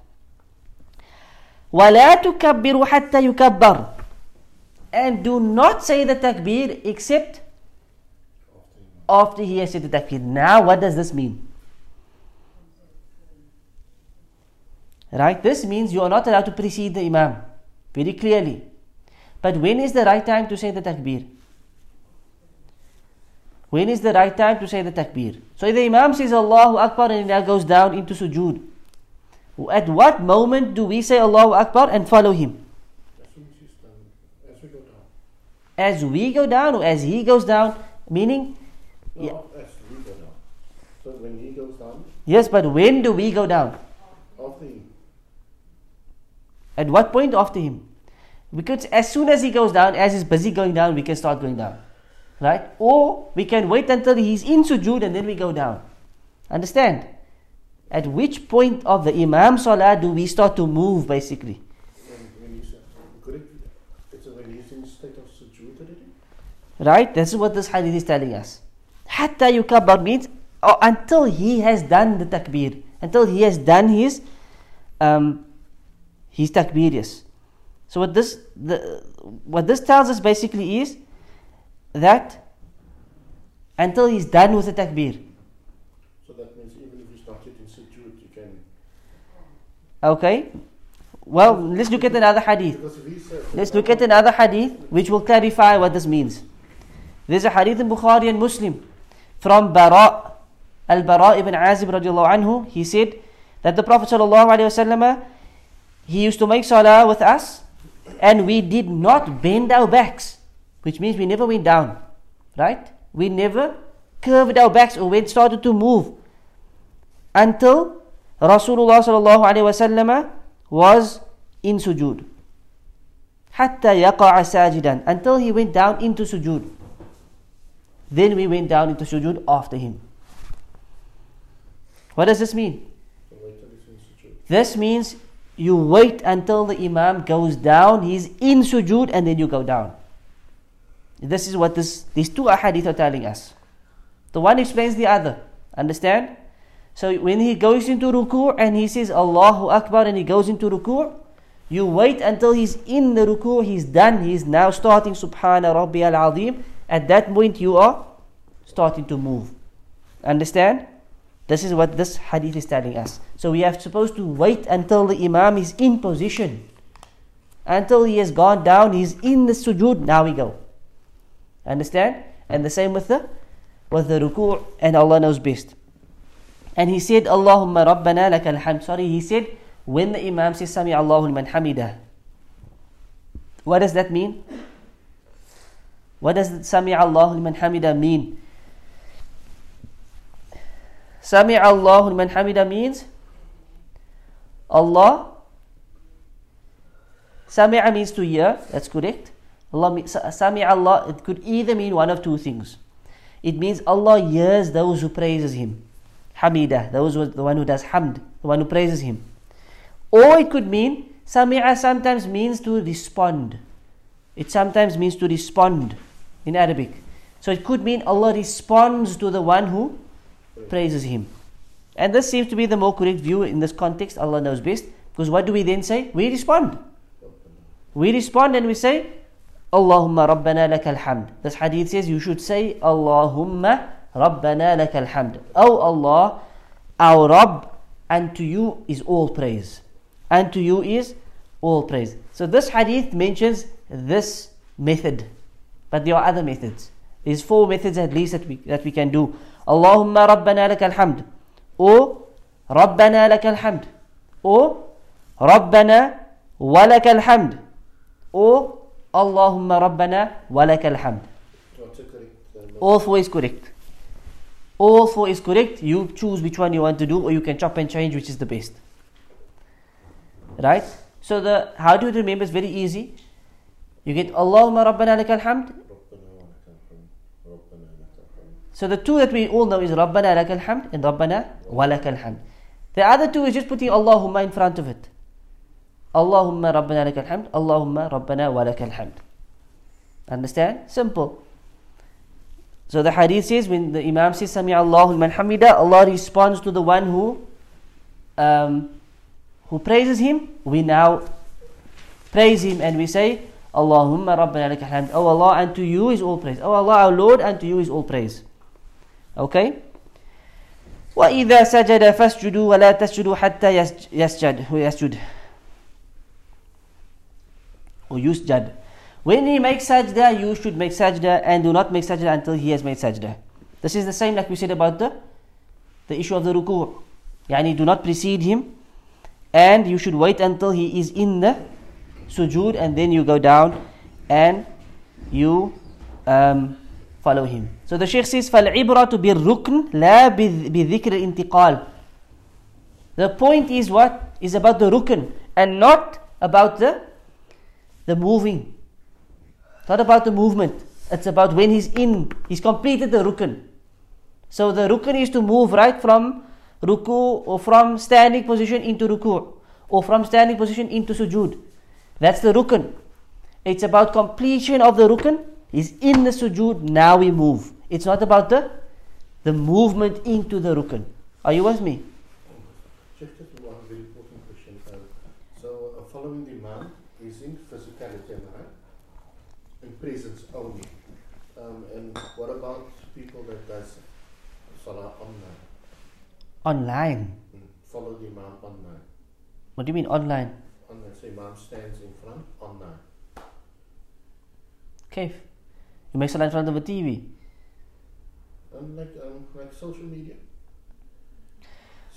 وَلَا تُكَبِّرُوا حَتَّى يُكَبَّرُ And do not say the takbir except after he has said the takbir. Now, what does this mean? Right? This means you are not allowed to precede the Imam. Very clearly. But when is the right time to say the takbir? When is the right time to say the takbir? So if the Imam says Allahu Akbar and now goes down into sujood, at what moment do we say Allahu Akbar and follow him? As we go down. As we go down or as he goes down? Meaning, No, Yeah. as we go down. So when he goes down, yes, but when do we go down? after him. At what point after him? Because as soon as he goes down, as he's busy going down, we can start going down. Right? Or we can wait until he's in sujood and then we go down. Understand? At which point of the Imam Salah do we start to move basically? Right? This is what this hadith is telling us. Hatta yukabbar means oh, until he has done the takbir. Until he has done his um, his takbir, yes. So what this the what this tells us basically is that until he's done with the takbir. So that means even if not yet in sujood, you can. Okay? Well, let's look at another hadith. Because if he says. Let's look at another hadith which will clarify what this means. There's a hadith in Bukhari and Muslim from Bara al Bara ibn Azib radiallahu anhu. He said that the Prophet sallallahu alaihi wasallam he used to make salah with us and we did not bend our backs, which means we never went down, right? We never curved our backs or went started to move until Rasulullah sallallahu alaihi wasallam was in sujud. حتى يقع sajidan until he went down into sujud. Then we went down into sujud after him. What does this mean? This means you wait until the Imam goes down, he's in sujood, and then you go down. This is what this, these two ahadith are telling us. The one explains the other. Understand? So when he goes into ruku' and he says Allahu Akbar and he goes into ruku', you wait until he's in the ruku', he's done, he's now starting Subhana Rabbi al Azim. At that point, you are starting to move. Understand? This is what this hadith is telling us. So we are supposed to wait until the Imam is in position. Until he has gone down, he's in the sujood, now we go. Understand? And the same with the with the ruku' and Allah knows best. And he said, Allahumma rabbana lakal hamd. Sorry, he said when the Imam says Sami Allahu liman hamidah. What does that mean? What does Sami Allahu liman hamidah mean? Sami Allahu liman hamidah means Allah Sami'a means to hear, that's correct. Allah Sami Allah, it could either mean one of two things. It means Allah hears those who praises Him. Hamida, those who, the one who does hamd, the one who praises Him. Or it could mean, Sami'a sometimes means to respond. It sometimes means to respond in Arabic. So it could mean Allah responds to the one who praises Him. And this seems to be the more correct view in this context. Allah knows best. Because what do we then say? We respond. We respond and we say, Allahumma Rabbana lakal hamd. This hadith says you should say, Allahumma Rabbana lakal hamd. Oh Allah, our Rabb, and to you is all praise. And to you is all praise. So this hadith mentions this method. But there are other methods. There's four methods at least that we, that we can do. Rabbana lakal hamd. Or Rabbana walakal hamd. Or Allahumma Rabbana walakal hamd. What's the correct? Uh, All four is correct. Four is correct. You choose which one you want to do, or you can chop and change which is the best. Right? So the how do you remember is very easy. You get Allahumma Rabbana lakal hamd. So the two that we all know is Rabbana lakal hamd and Rabbana walakal hamd. The other two is just putting Allahumma in front of it. Allahumma Rabbana lakal hamd. Allahumma Rabbana walakal hamd. Understand? Simple. So the hadith says when the Imam says Sami Allahu liman hamida, Allah responds to the one who um, who praises him. We now praise him and we say Allahumma Rabbana lakal hamd. Oh Allah, and to you is all praise. Oh Allah, our Lord, and to you is all praise. Okay? وإذا سجد فاسجدوا ولا تسجدوا حتى يسج- يسجد يسجد or yusjad. When he makes sajda, you should make sajda and do not make sajda until he has made sajda. This is the same like we said about the, the issue of the ruku'. Yani do not precede him and you should wait until he is in the sujood and then you go down and you um, follow him. So the Shaykh says, فَالْعِبْرَةُ بِالرُّكْنِ لَا بِذ- بِذِكْرِ الْإِنْتِقَالِ The point is what? Is about the rukn and not about the, the moving. Not about the movement. It's about when he's in, he's completed the rukn. So the rukn is to move right from ruku or from standing position into ruku or from standing position into sujood. That's the rukn. It's about completion of the rukn. He's in the sujood, now we move. It's not about the the movement into the rukn. Are you with me? Just one very important question. So, uh, following the Imam is in physicality, am I right? In presence only. Um, and what about people that does Salah online? Online. Mm, Follow the Imam online. What do you mean online? Online, so Imam stands in front online. Kaif? You make salah in front of a TV. Um, like, um, like social media.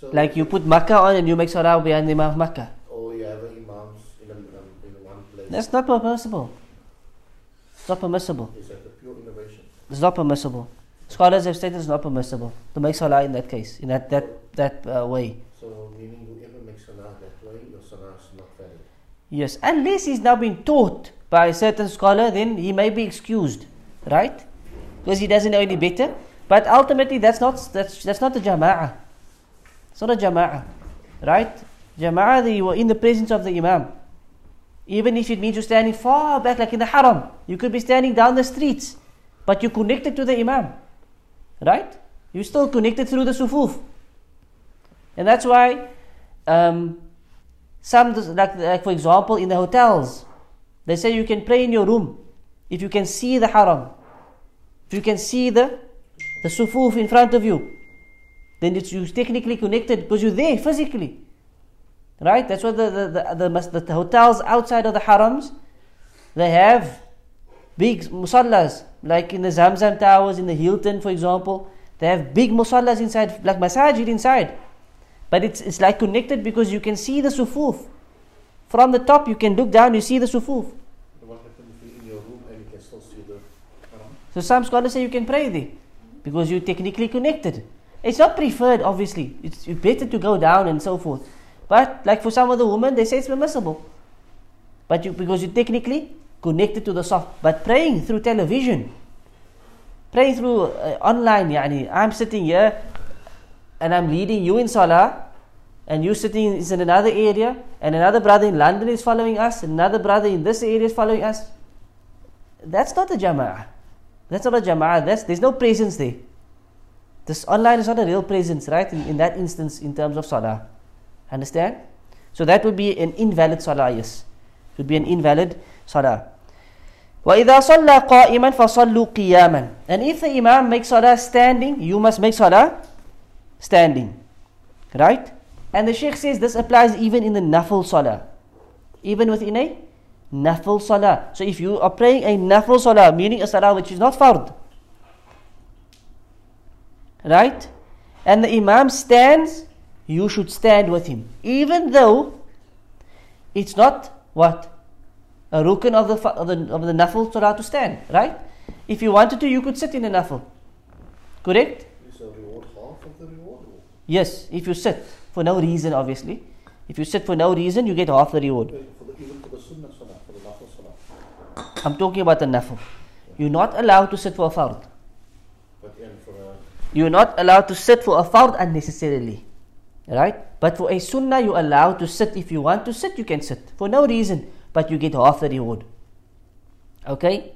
So Like you put Makkah on and you make salah behind the Imam of Makkah. Or you have imams in, a, um, in one place. That's not permissible. It's not permissible. Is that a pure innovation? It's not permissible. Scholars have stated it's not permissible to make salah in that case, in that that that uh, way. So, meaning whoever makes Salah that way, your Salah is not valid. Yes, unless he's now been taught by a certain scholar, then he may be excused, right? Because he doesn't know any better. But ultimately, that's not that's that's not a jama'ah. It's not a jama'ah, right? Jama'ah, they were in the presence of the imam. Even if it means you're standing far back, like in the haram, you could be standing down the streets, but you're connected to the imam, right? You're still connected through the sufuf, and that's why. Um, some, like, like for example, in the hotels, they say you can pray in your room if you can see the haram, if you can see the the sufuf in front of you, then it's you're technically connected because you're there physically, right? That's what the the the, the, hotels outside of the harams they have big musallas, like in the Zamzam Towers, in the Hilton, for example. They have big musallas inside, like masajid inside. But it's, it's like connected because you can see the sufuf. From the top, you can look down, you see the sufuf. What happens if you're in your room and you can still see the haram? So some scholars say you can pray there because you're technically connected. It's not preferred, obviously. It's better to go down and so forth. But like for some of the women, they say it's permissible. But you because you're technically connected to the saff. But praying through television, praying through uh, online, yani, I'm sitting here and I'm leading you in salah, and you sitting is in another area, and another brother in London is following us, another brother in this area is following us. That's not a jama'ah. That's not a jama'ah. That's, there's no presence there. This online is not a real presence, right? In, in that instance, in terms of salah. Understand? So that would be an invalid salah, yes. It would be an invalid salah. وإذا صلى قائما فصلوا قياما and if the imam makes salah standing you must make salah standing right and the sheikh says this applies even in the nafil salah even within a nafil salah so if you are praying a nafil salah meaning a salah which is not fard right and the imam stands you should stand with him even though it's not what a rukun of the, of the, of the nafil salah to stand, right? If you wanted to, you could sit in a nafil. Correct? Is the reward half of the reward? Yes, if you sit for no reason, obviously. If you sit for no reason, you get half the reward. I'm talking about the nafil. You're not allowed to sit for a fard. You're not allowed to sit for a fard unnecessarily. Right? But for a sunnah, you're allowed to sit. If you want to sit, you can sit. For no reason, but you get half the reward. Okay?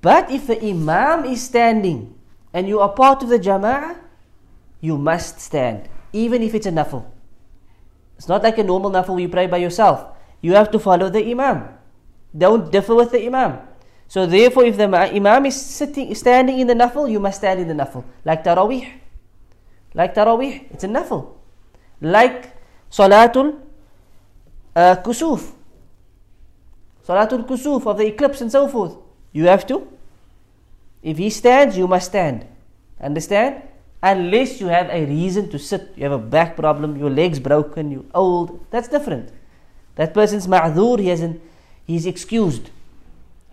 But if the imam is standing and you are part of the jama'ah, you must stand, even if it's a nafil. It's not like a normal nafil where you pray by yourself. You have to follow the imam. Don't differ with the imam. So therefore, if the imam is sitting, standing in the nafil, you must stand in the nafil. Like tarawih. Like tarawih, it's a nafil. Like salatul uh, kusuf. Salatul kusuf of the eclipse and so forth. You have to. If he stands, you must stand. Understand? Unless you have a reason to sit. You have a back problem, your leg's broken, you're old. That's different. That person's ma'dhur, he hasn't, he's excused.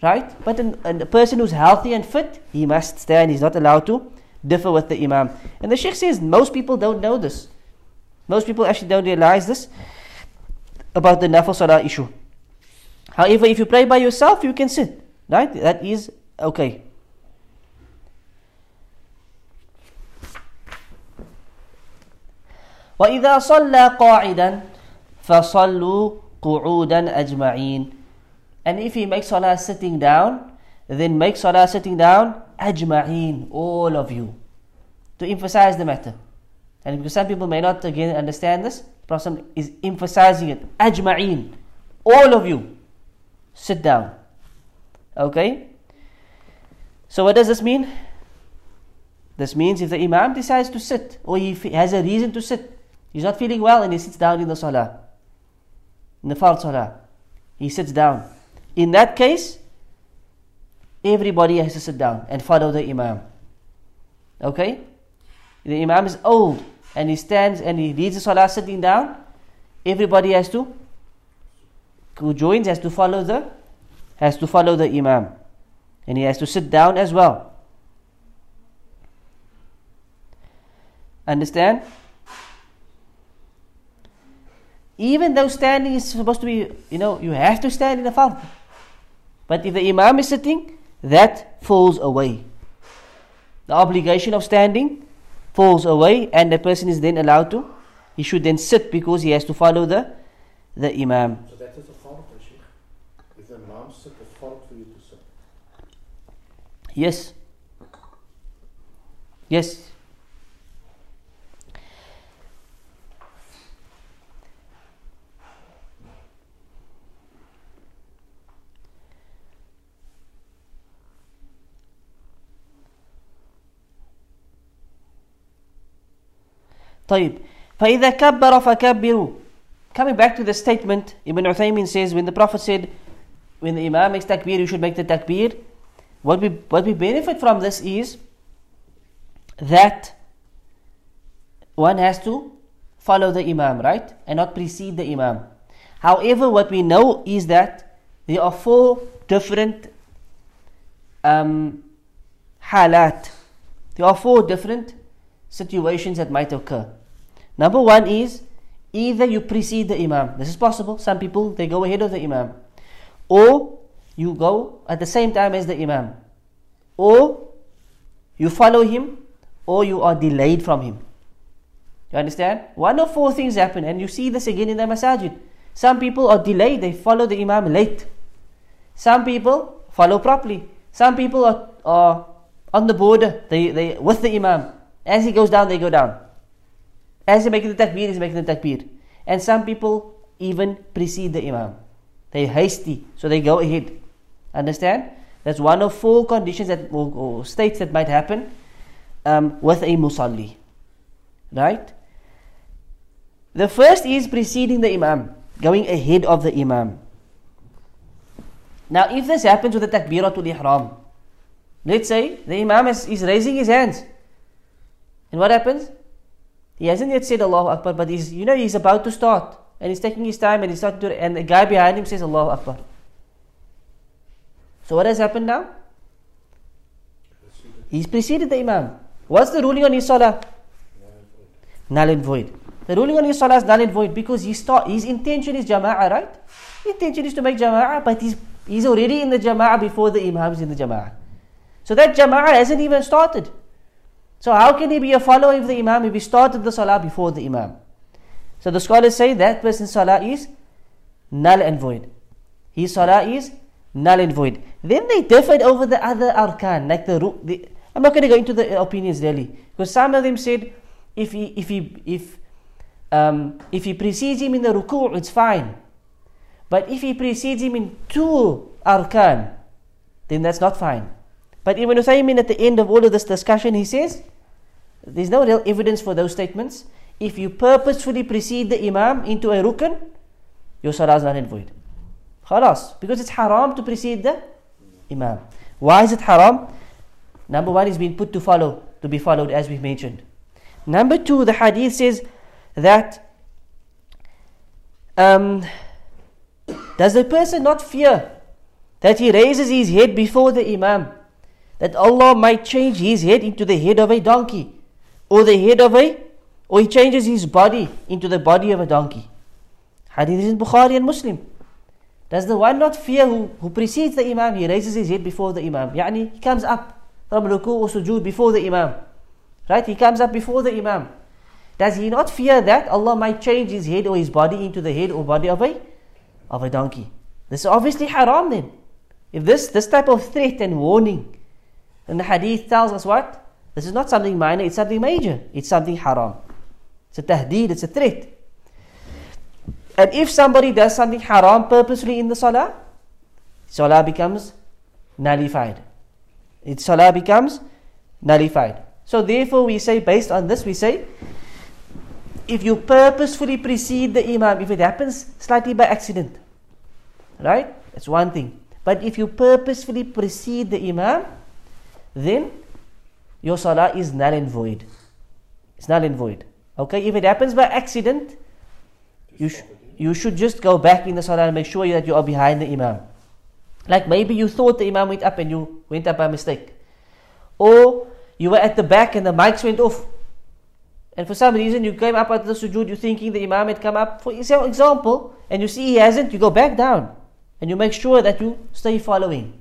Right? But an, an- a person who's healthy and fit, he must stand. He's not allowed to differ with the imam. And the sheikh says most people don't know this. Most people actually don't realize this about the nafil salah issue. However, if you pray by yourself, you can sit. Right? That is okay. وإذا صلى قاعدا فصلوا qu'udan ajma'in, And if he makes salah sitting down, then make salah sitting down ajma'een, all of you, to emphasize the matter. And because some people may not again understand this, Prophet is emphasizing it. Ajma'een, all of you, sit down. Okay? So what does this mean? This means if the Imam decides to sit, or he has a reason to sit, he's not feeling well and he sits down in the salah, Fard salah. He sits down. In that case, everybody has to sit down and follow the imam. Okay? The imam is old and he stands and he leads the salah sitting down. Everybody has to who joins has to follow the has to follow the imam. And he has to sit down as well. Understand? Even though standing is supposed to be, you know, you have to stand in the fard. But if the imam is sitting, that falls away. The obligation of standing falls away, and the person is then allowed to. He should then sit because he has to follow the the imam. So that is a fard, eh, Sheikh. If the imam sit, it's fard for you to sit. Yes. Yes. طيب فإذا كبر فكبروا Coming back to the statement, Ibn Uthaymin says when the Prophet said when the Imam makes takbir, you should make the takbir. what we what we benefit from this is that one has to follow the imam, right, and not precede the imam. However, what we know is that there are four different um, halat. There are four different situations that might occur. Number one is either you precede the imam. This is possible. Some people they go ahead of the imam, or you go at the same time as the imam, or you follow him, or you are delayed from him. You understand? One of four things happen, and you see this again in the masajid. Some people are delayed; they follow the imam late. Some people follow properly. Some people are, are on the border. They they with the imam. As he goes down, they go down. As he making the takbir, he's making the takbir. And some people even precede the imam. They're hasty, so they go ahead. Understand? That's one of four conditions that or, or states that might happen um, with a musalli. Right? The first is preceding the imam, going ahead of the imam. Now, if this happens with the takbiratul ihram, let's say the imam is, is raising his hands, and what happens? He hasn't yet said Allahu Akbar, but he's you know he's about to start, and he's taking his time, and he's starting to, and the guy behind him says Allahu Akbar. So what has happened now? He's preceded the imam. What's the ruling on his salah? Null and void. The ruling on his salah is null and void because he start, his intention is jama'ah, right? His intention is to make jama'ah, but he's, he's already in the jama'ah before the imam is in the jama'ah. So that jama'ah hasn't even started. So how can he be a follower of the imam if he started the salah before the imam? So the scholars say that person's salah is null and void. His salah is null and void. Then they differed over the other arkan, like the, the I'm not going to go into the opinions really, because some of them said if he if he if um, if he precedes him in the ruku', it's fine. But if he precedes him in two arkan, then that's not fine. But Ibn Uthaymin at the end of all of this discussion, he says, there's no real evidence for those statements. If you purposefully precede the imam into a rukn, your salah is not in void. Khalas, because it's haram to precede the imam. Why is it haram? Number one is being put to follow, to be followed as we've mentioned. Number two, the hadith says that um, does the person not fear that he raises his head before the imam, that Allah might change his head into the head of a donkey, or the head of a, or he changes his body into the body of a donkey? Hadith is in Bukhari and Muslim. Does the one not fear who, who precedes the imam, he raises his head before the imam? Yani he comes up from ruku or sujood before the imam. Right? He comes up before the imam. Does he not fear that Allah might change his head or his body into the head or body of a of a donkey? This is obviously haram then. If this this type of threat and warning, then the hadith tells us what? This is not something minor, it's something major. It's something haram. It's a tahdeed, it's a threat. And if somebody does something haram purposely in the salah, salah becomes nullified. Its salah becomes nullified. So therefore we say, based on this, we say, if you purposefully precede the imam, if it happens slightly by accident, right? That's one thing. But if you purposefully precede the imam, then your salah is null and void. It's null and void. Okay, if it happens by accident, you, sh- you should just go back in the salah and make sure that you are behind the imam. Like maybe you thought the imam went up and you went up by mistake. Or you were at the back and the mics went off. And for some reason you came up at the sujood, you're thinking the imam had come up. For example, and you see he hasn't, you go back down. And you make sure that you stay following.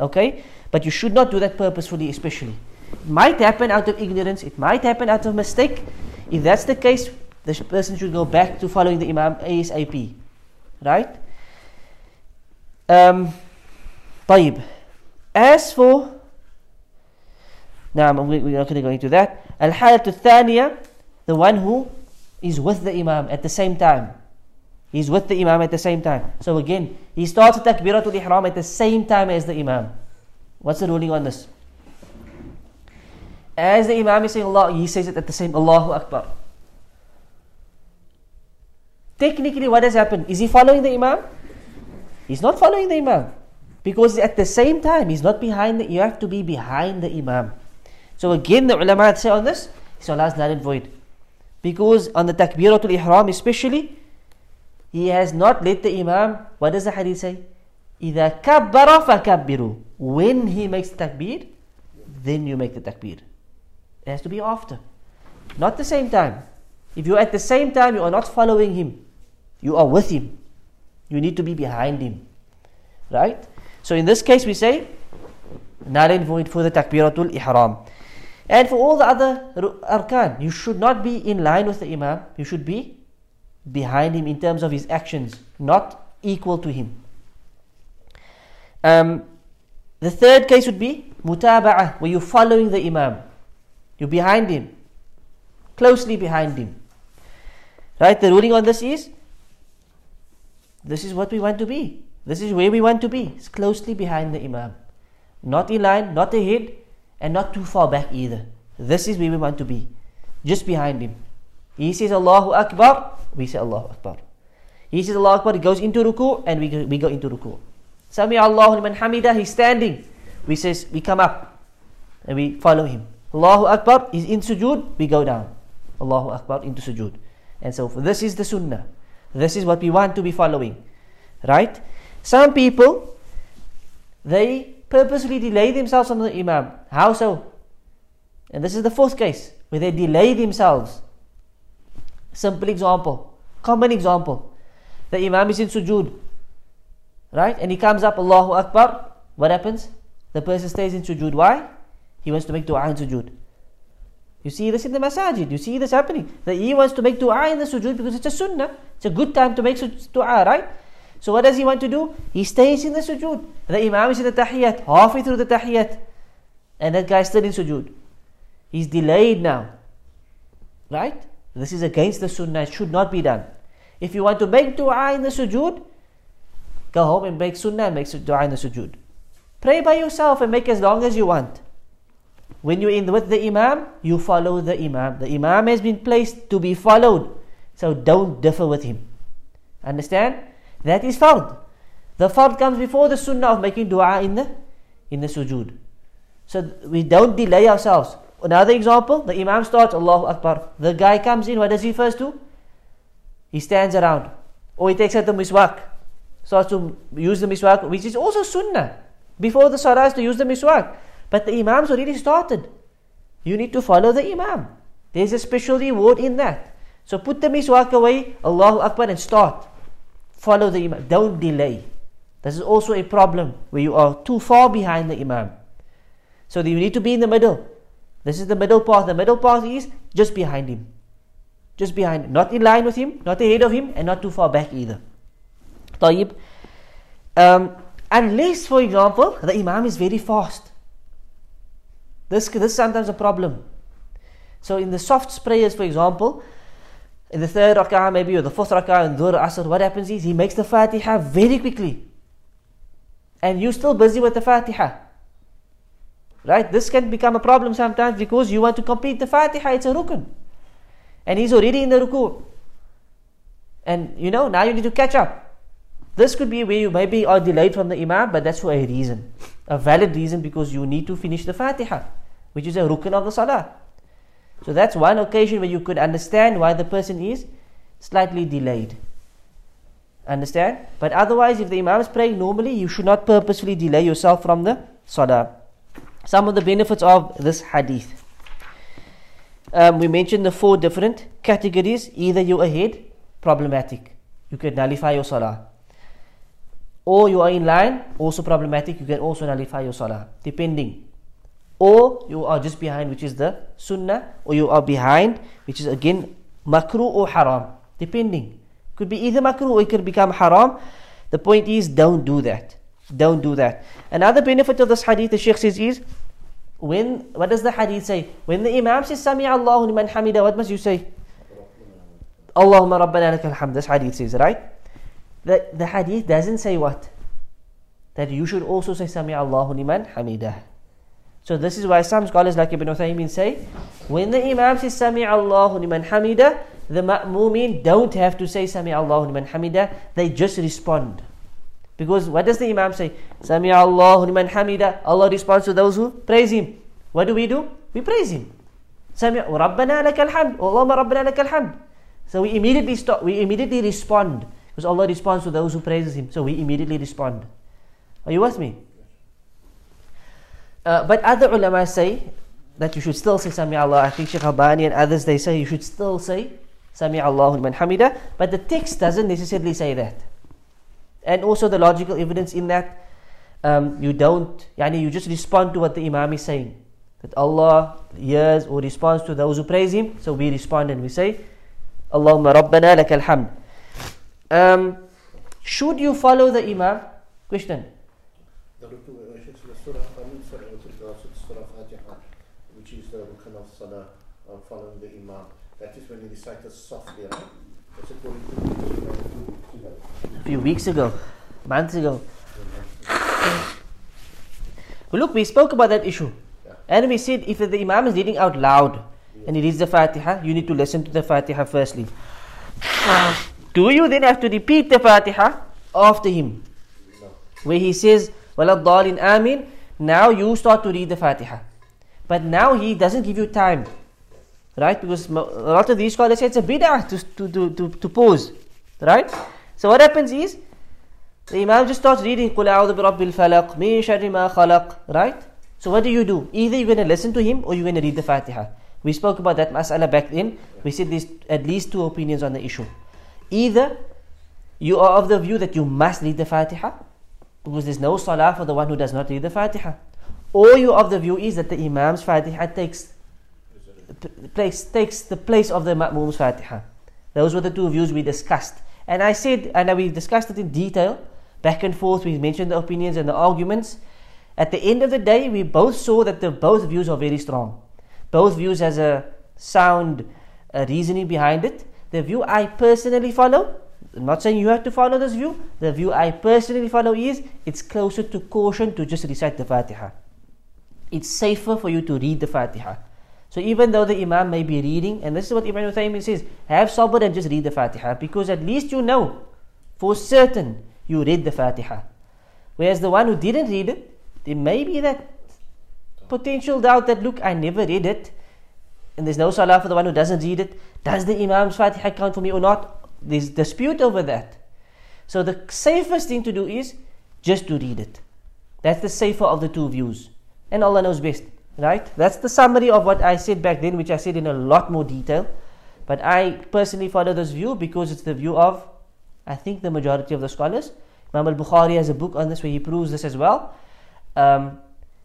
Okay? But you should not do that purposefully, especially. It might happen out of ignorance, it might happen out of mistake. If that's the case, the person should go back to following the imam ASAP. Right? Um, طيب. As for now we're not going to go into that. الحالة الثانية the one who is with the imam at the same time. He's with the imam at the same time. So again, he starts takbiratul ihram at the same time as the imam. What's the ruling on this? As the imam is saying Allah, he says it at the same Allahu Akbar. Technically, what has happened? Is he following the imam? He's not following the imam. Because at the same time, he's not behind, the, you have to be behind the Imam. So again, the ulama say on this, Salah is and void. Because on the Takbiratul Ihram especially, he has not let the Imam, what does the hadith say? إِذَا كَبَّرَ فَكَبِّرُوا When he makes the takbir, then you make the takbir. It has to be after. Not the same time. If you're at the same time, you are not following him. You are with him. You need to be behind him. Right? So in this case we say, null and void for the takbiratul ihram. And for all the other arkan, you should not be in line with the imam. You should be behind him in terms of his actions, not equal to him. Um, the third case would be mutaba'ah, where you're following the imam. You're behind him, closely behind him. Right? The ruling on this is this is what we want to be. This is where we want to be. It's closely behind the imam. Not in line, not ahead, and not too far back either. This is where we want to be. Just behind him. He says Allahu Akbar, we say Allahu Akbar. He says Allahu Akbar, he goes into ruku, and we go, we go into ruku. Sami Allahu liman hamida, he's standing. We says, we come up, and we follow him. Allahu Akbar, he's in sujood, we go down. Allahu Akbar, into sujood. And so. This is the sunnah. This is what we want to be following. Right? Some people, they purposely delay themselves on the Imam. How so? And this is the fourth case, where they delay themselves. Simple example, common example. The Imam is in sujood, right? And he comes up, Allahu Akbar. What happens? The person stays in sujood. Why? He wants to make dua in sujood. You see this in the masajid. You see this happening. That he wants to make dua in the sujood because it's a sunnah. It's a good time to make dua, right? So what does he want to do? He stays in the sujood. The imam is in the tahiyyat, halfway through the tahiyyat. And that guy still in sujood. He's delayed now. Right? This is against the sunnah. It should not be done. If you want to make dua in the sujood, go home and make sunnah and make dua in the sujood. Pray by yourself and make as long as you want. When you're in with the imam, you follow the imam. The imam has been placed to be followed. So don't differ with him. Understand? That is fard. The fard comes before the sunnah of making dua in the in the sujood. So we don't delay ourselves. Another example, the Imam starts Allahu Akbar. The guy comes in, what does he first do? He stands around. Or he takes out the miswak. Starts to use the miswak, which is also sunnah. Before the salah to use the miswak. But the Imam's already started. You need to follow the Imam. There's a special reward in that. So put the miswak away, Allahu Akbar, and start. Follow the Imam. Don't delay. This is also a problem where you are too far behind the Imam. So you need to be in the middle. This is the middle path. The middle path is just behind him. Just behind. Not in line with him, not ahead of him, and not too far back either. طيب. Um, unless, for example, the Imam is very fast. This, this is sometimes a problem. So in the soft prayers, for example, in the third rak'ah maybe or the fourth rak'ah in Dhuhr Asr, what happens is he makes the Fatiha very quickly. And you're still busy with the Fatiha. Right? This can become a problem sometimes because you want to complete the Fatiha, it's a rukun. And he's already in the ruku. And you know, now you need to catch up. This could be where you maybe are delayed from the Imam, but that's for a reason. A valid reason because you need to finish the Fatiha, which is a rukun of the Salah. So that's one occasion where you could understand why the person is slightly delayed. Understand? But otherwise, if the Imam is praying normally, you should not purposefully delay yourself from the Salah. Some of the benefits of this hadith. Um, we mentioned the four different categories. Either you're ahead, problematic. You can nullify your Salah. Or you are in line, oh, also problematic. You can also nullify your Salah, depending. Or you are just behind which is the sunnah. Or you are behind which is again makruh or haram. Depending. Could be either makruh or it could become haram. The point is don't do that. Don't do that. Another benefit of this hadith the sheikh says is when what does the hadith say? When the imam says sami allahu liman hamida what must you say? Allahumma rabbana lakal this hadith says right the, hadith doesn't say what that you should also say sami allahu liman hamidah so this is why some scholars like Ibn Uthaymin say, when the Imam says Sami Allahu liman hamida, the ma'mumin don't have to say Sami Allahu liman hamida, they just respond. Because what does the Imam say? Sami Allahu liman hamida. Allah responds to those who praise Him. What do we do? We praise Him. Sami Rabbana lakal hamd. Oh Allahumma Rabbana lakal hamd. So we immediately stop. We immediately respond because Allah responds to those who praises Him. So we immediately respond. Are you with me? Uh, but other ulama say that you should still say Sami Allah. I think Sheikh Albani and others they say you should still say Sami Allahu liman hamida. But the text doesn't necessarily say that. And also the logical evidence in that um, you don't, yani you just respond to what the Imam is saying. That Allah hears or responds to those who praise Him. So we respond and we say, Allahumma Rabbana lakal hamd. Um, should you follow the Imam? Question. The rukun, the surah, I mean, sorry, with regards to the surah Fatiha, which is the rukun of salah, uh, following the imam. That is when he recites softly, right? That's according to the A few weeks ago, months ago. Well, look, we spoke about that issue. Yeah. And we said if the Imam is reading out loud and he reads the Fatiha, you need to listen to the Fatiha firstly. Do you then have to repeat the Fatiha after him? No. Where he says, Waladhalin Amin, now you start to read the Fatiha. But now he doesn't give you time. Right? Because mo- a lot of these scholars say it's a bid'ah to, to, to, to, to pause. Right? So what happens is, the Imam just starts reading قُلْ أَعُوذُ بِرَبِّ الْفَلَقِ مِنْ شَرِّ مَا خَلَقْ Right? So what do you do? Either you're going to listen to him or you're going to read the Fatiha. We spoke about that mas'ala back then. We said there's at least two opinions on the issue. Either you are of the view that you must read the Fatiha because there's no salah for the one who does not read the Fatiha. Or you are of the view is that the Imam's Fatiha takes place takes the place of the Ma'mum's Fatiha. Those were the two views we discussed. And I said, and we discussed it in detail, back and forth, we mentioned the opinions and the arguments. At the end of the day, we both saw that the both views are very strong. Both views has a sound uh, reasoning behind it. The view I personally follow, I'm not saying you have to follow this view, the view I personally follow is it's closer to caution to just recite the Fatiha. It's safer for you to read the Fatiha. So even though the Imam may be reading, and this is what Ibn Uthaymin says, have sabr and just read the Fatiha because at least you know for certain you read the Fatiha. Whereas the one who didn't read it, there may be that potential doubt that look, I never read it, and there's no salah for the one who doesn't read it. Does the Imam's Fatiha count for me or not? There's dispute over that. So the safest thing to do is just to read it. That's the safer of the two views. And Allah knows best. Right? That's the summary of what I said back then, which I said in a lot more detail. But I personally follow this view because it's the view of, I think, the majority of the scholars. Imam al Bukhari has a book on this where he proves this as well. Um,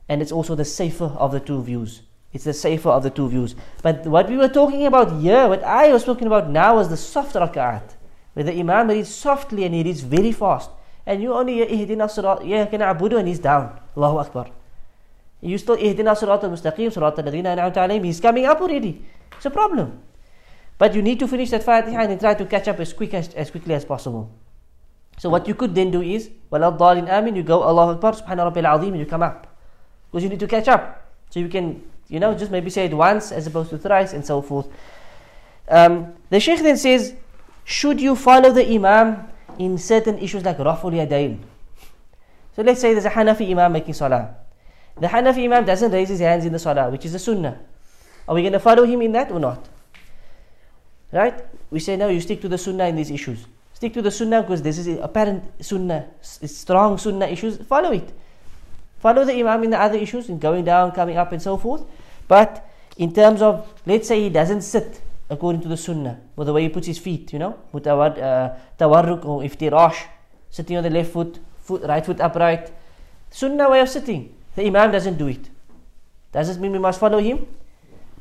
and it's also the safer of the two views. It's the safer of the two views. But what we were talking about here, what I was talking about now, was the soft rak'at. Where the Imam reads softly and he reads very fast. And you only hear ihdina sirat, yeah, can abudu and he's down. Allahu Akbar. You still ihdina sirat al-mustaqim, sirat al-ladhina an'amta alayhim. He's coming up already. It's a problem. But you need to finish that Fatiha and then try to catch up as quick as, as quickly as possible. So what you could then do is, وَلَا amin, you go Allahu Akbar, Subhana Rabbil Azim, and you come up. Because you need to catch up. So you can, you know, just maybe say it once as opposed to thrice and so forth. Um, the Shaykh then says, should you follow the Imam in certain issues like Raful Yadayn? So let's say there's a Hanafi Imam making Salah. The Hanafi Imam doesn't raise his hands in the Salah, which is the Sunnah. Are we going to follow him in that or not? Right? We say no, you stick to the Sunnah in these issues. Stick to the Sunnah because this is apparent Sunnah, s- strong Sunnah issues. Follow it. Follow the Imam in the other issues, in going down, coming up, and so forth. But in terms of, let's say he doesn't sit according to the Sunnah, or the way he puts his feet, you know, mutawad, uh, tawarruk or iftirash, sitting on the left foot, foot, right foot upright. Sunnah way of sitting. The Imam doesn't do it. Does this mean we must follow him?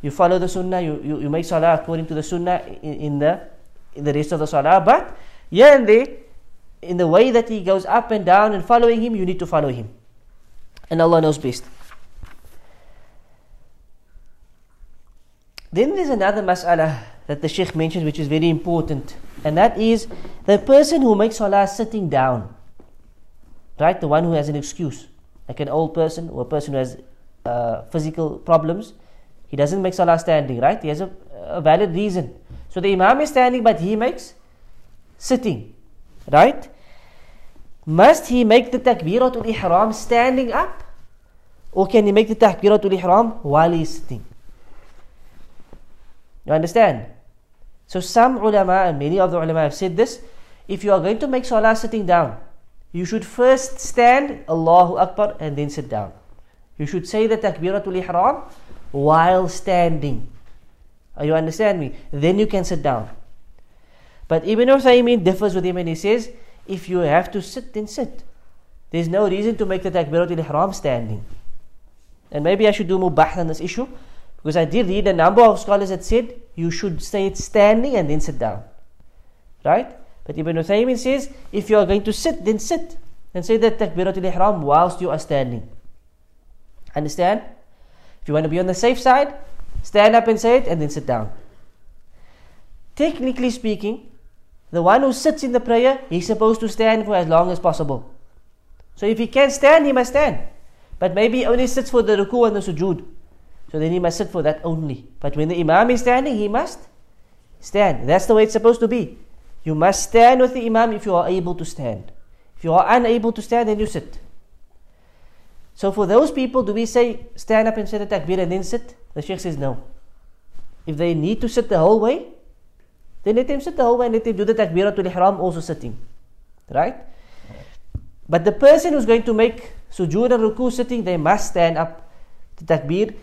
You follow the Sunnah, you, you, you make Salah according to the Sunnah in, in the in the rest of the Salah. But here and there, in the way that he goes up and down and following him, you need to follow him. And Allah knows best. Then there's another mas'ala that the Sheikh mentions which is very important, and that is the person who makes salah sitting down, right? The one who has an excuse, like an old person or a person who has uh, physical problems, he doesn't make salah standing, right? He has a, a valid reason. So the Imam is standing, but he makes sitting, right? must he make the takbiratul ihram standing up? Or can he make the takbiratul ihram while he's sitting? You understand? So some ulama and many of the ulama have said this. If you are going to make salah sitting down, you should first stand, Allahu Akbar, and then sit down. You should say the takbiratul ihram while standing. You understand me? Then you can sit down. But Ibn Uthaymin differs with him and he says, if you have to sit, then sit. There's no reason to make the takbiratul ihram standing. And maybe I should do more bahth on this issue because I did read a number of scholars that said you should say it standing and then sit down. Right? But Ibn Uthaymin says if you are going to sit, then sit and say that takbiratul ihram whilst you are standing. Understand? If you want to be on the safe side, stand up and say it and then sit down. Technically speaking, the one who sits in the prayer, he's supposed to stand for as long as possible. So if he can't stand, he must stand. But maybe only sits for the ruku and the sujood. So then he must sit for that only. But when the imam is standing, he must stand. That's the way it's supposed to be. You must stand with the imam if you are able to stand. If you are unable to stand, then you sit. So for those people, do we say stand up and say the takbir and then sit? The Sheikh says no. If they need to sit the whole way, then let them sit the whole way and let them do the takbiratul ihram also sitting. Right? But the person who's going to make sujood and ruku sitting, they must stand up to takbir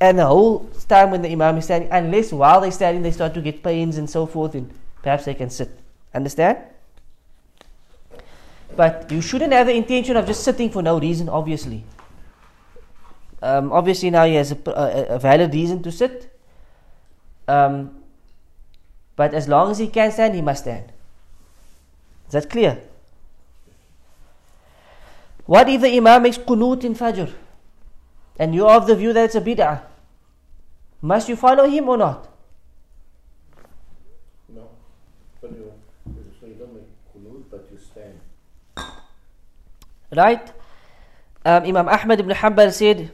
and the whole time when the imam is standing, unless while they're standing they start to get pains and so forth, and perhaps they can sit. Understand? But you shouldn't have the intention of just sitting for no reason, obviously. Um, obviously, now he has a, a, a valid reason to sit. Um, but as long as he can stand, he must stand. Is that clear? What if the Imam makes qunut in Fajr? And you are of the view that it's a bid'ah. Must you follow him or not? No. But you, so you don't make qunut, but you stand. Right? Um, Imam Ahmad ibn Hanbal said,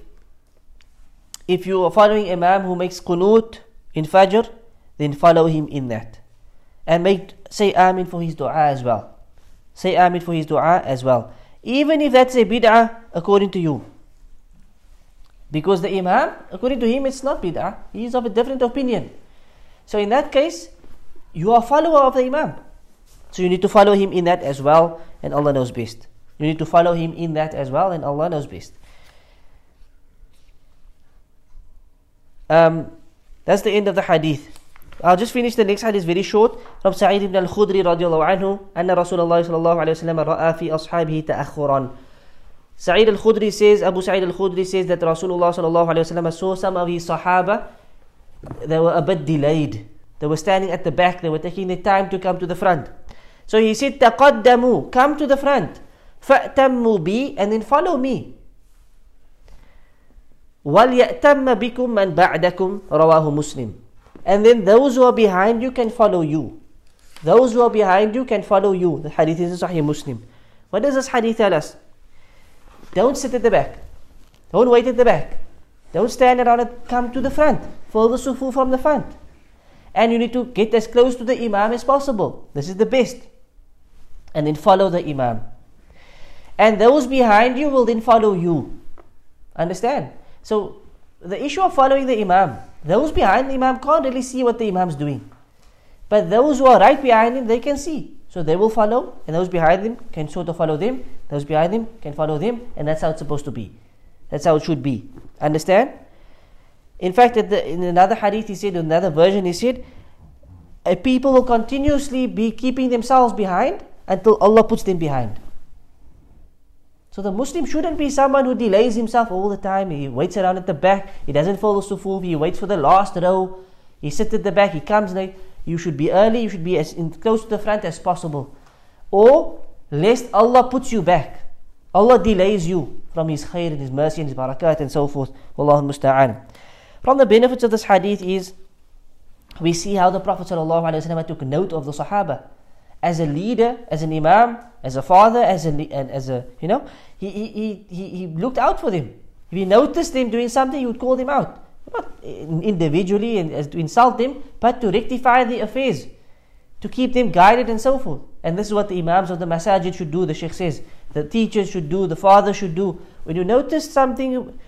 if you are following Imam who makes qunut in Fajr, then follow him in that. And make say Amin for his dua as well. Say Amin for his dua as well. Even if that's a bid'ah according to you. Because the Imam, according to him, it's not bid'ah. He is of a different opinion. So in that case, you are a follower of the Imam. So you need to follow him in that as well, and Allah knows best. You need to follow him in that as well, and Allah knows best. Um, that's the end of the hadith. I'll just finish the next hadith very short from Sa'id ibn al-Khudri radiallahu anhu أن رسول الله صلى الله عليه وسلم رأى في أصحابه تأخرا Sa'id al-Khudri says, Abu Sa'id al-Khudri says that Rasulullah صلى الله عليه وسلم saw some of his Sahaba, they were a bit delayed. They were standing at the back, they were taking the time to come to the front. So he said, تقدموا, come to the front. فأتموا بي, and then follow me. وَلْيَأْتَمَّ بِكُم مَّن بَعْدَكُمْ رواه مسلم and then those who are behind you can follow you. Those who are behind you can follow you. The hadith is in Sahih Muslim. What does this hadith tell us? Don't sit at the back. Don't wait at the back. Don't stand around and come to the front. Follow the sufu from the front. And you need to get as close to the imam as possible. This is the best. And then follow the imam. And those behind you will then follow you. Understand? So the issue of following the imam those behind the Imam can't really see what the Imam is doing. But those who are right behind him, they can see. So they will follow, and those behind them can sort of follow them. Those behind them can follow them, and that's how it's supposed to be. That's how it should be. Understand? In fact, the, in another hadith, he said, in another version, he said, a people will continuously be keeping themselves behind until Allah puts them behind. So the Muslim shouldn't be someone who delays himself all the time. He waits around at the back. He doesn't follow sufuf. He waits for the last row. He sits at the back. He comes late. You should be early. You should be as in, close to the front as possible. Or lest Allah puts you back. Allah delays you from His khair and His mercy and His barakat and so forth. Wallahu musta'an. From the benefits of this hadith is we see how the Prophet ﷺ took note of the Sahaba as a leader, as an imam, as a father, as a, and as a, you know, he, he, he, he looked out for them. If he noticed them doing something, he would call them out. Not individually and as to insult them, but to rectify the affairs, to keep them guided and so forth. And this is what the Imams of the Masajid should do, the Sheikh says. The teachers should do, the father should do. When you notice something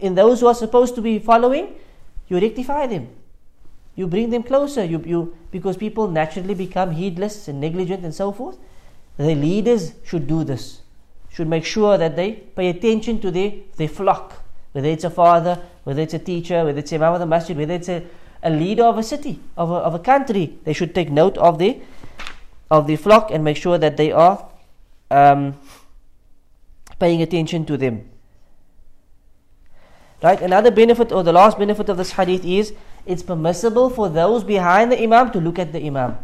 in those who are supposed to be following, you rectify them. You bring them closer. You, you, because people naturally become heedless and negligent and so forth. The leaders should do this. Should make sure that they pay attention to their, their flock. Whether it's a father, whether it's a teacher, whether it's a imam of the masjid, whether it's a, a leader of a city, of a, of a country, they should take note of the of the flock and make sure that they are um, paying attention to them. Right? Another benefit or the last benefit of this hadith is it's permissible for those behind the imam to look at the imam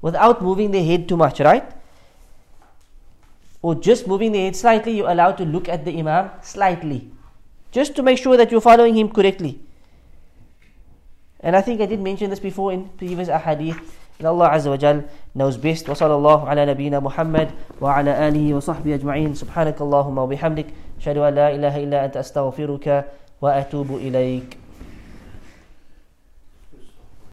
without moving their head too much, right? Or just moving the head slightly, you're allowed to look at the imam slightly. Just to make sure that you're following him correctly. And I think I did mention this before in previous ahadith. And Allah Azza wa Jal knows best. وصلى الله على نبينا محمد وعلى آله وصحبه أجمعين سبحانك اللهم وبحمدك أشهد أن لا إله إلا أنت أستغفرك وأتوب إليك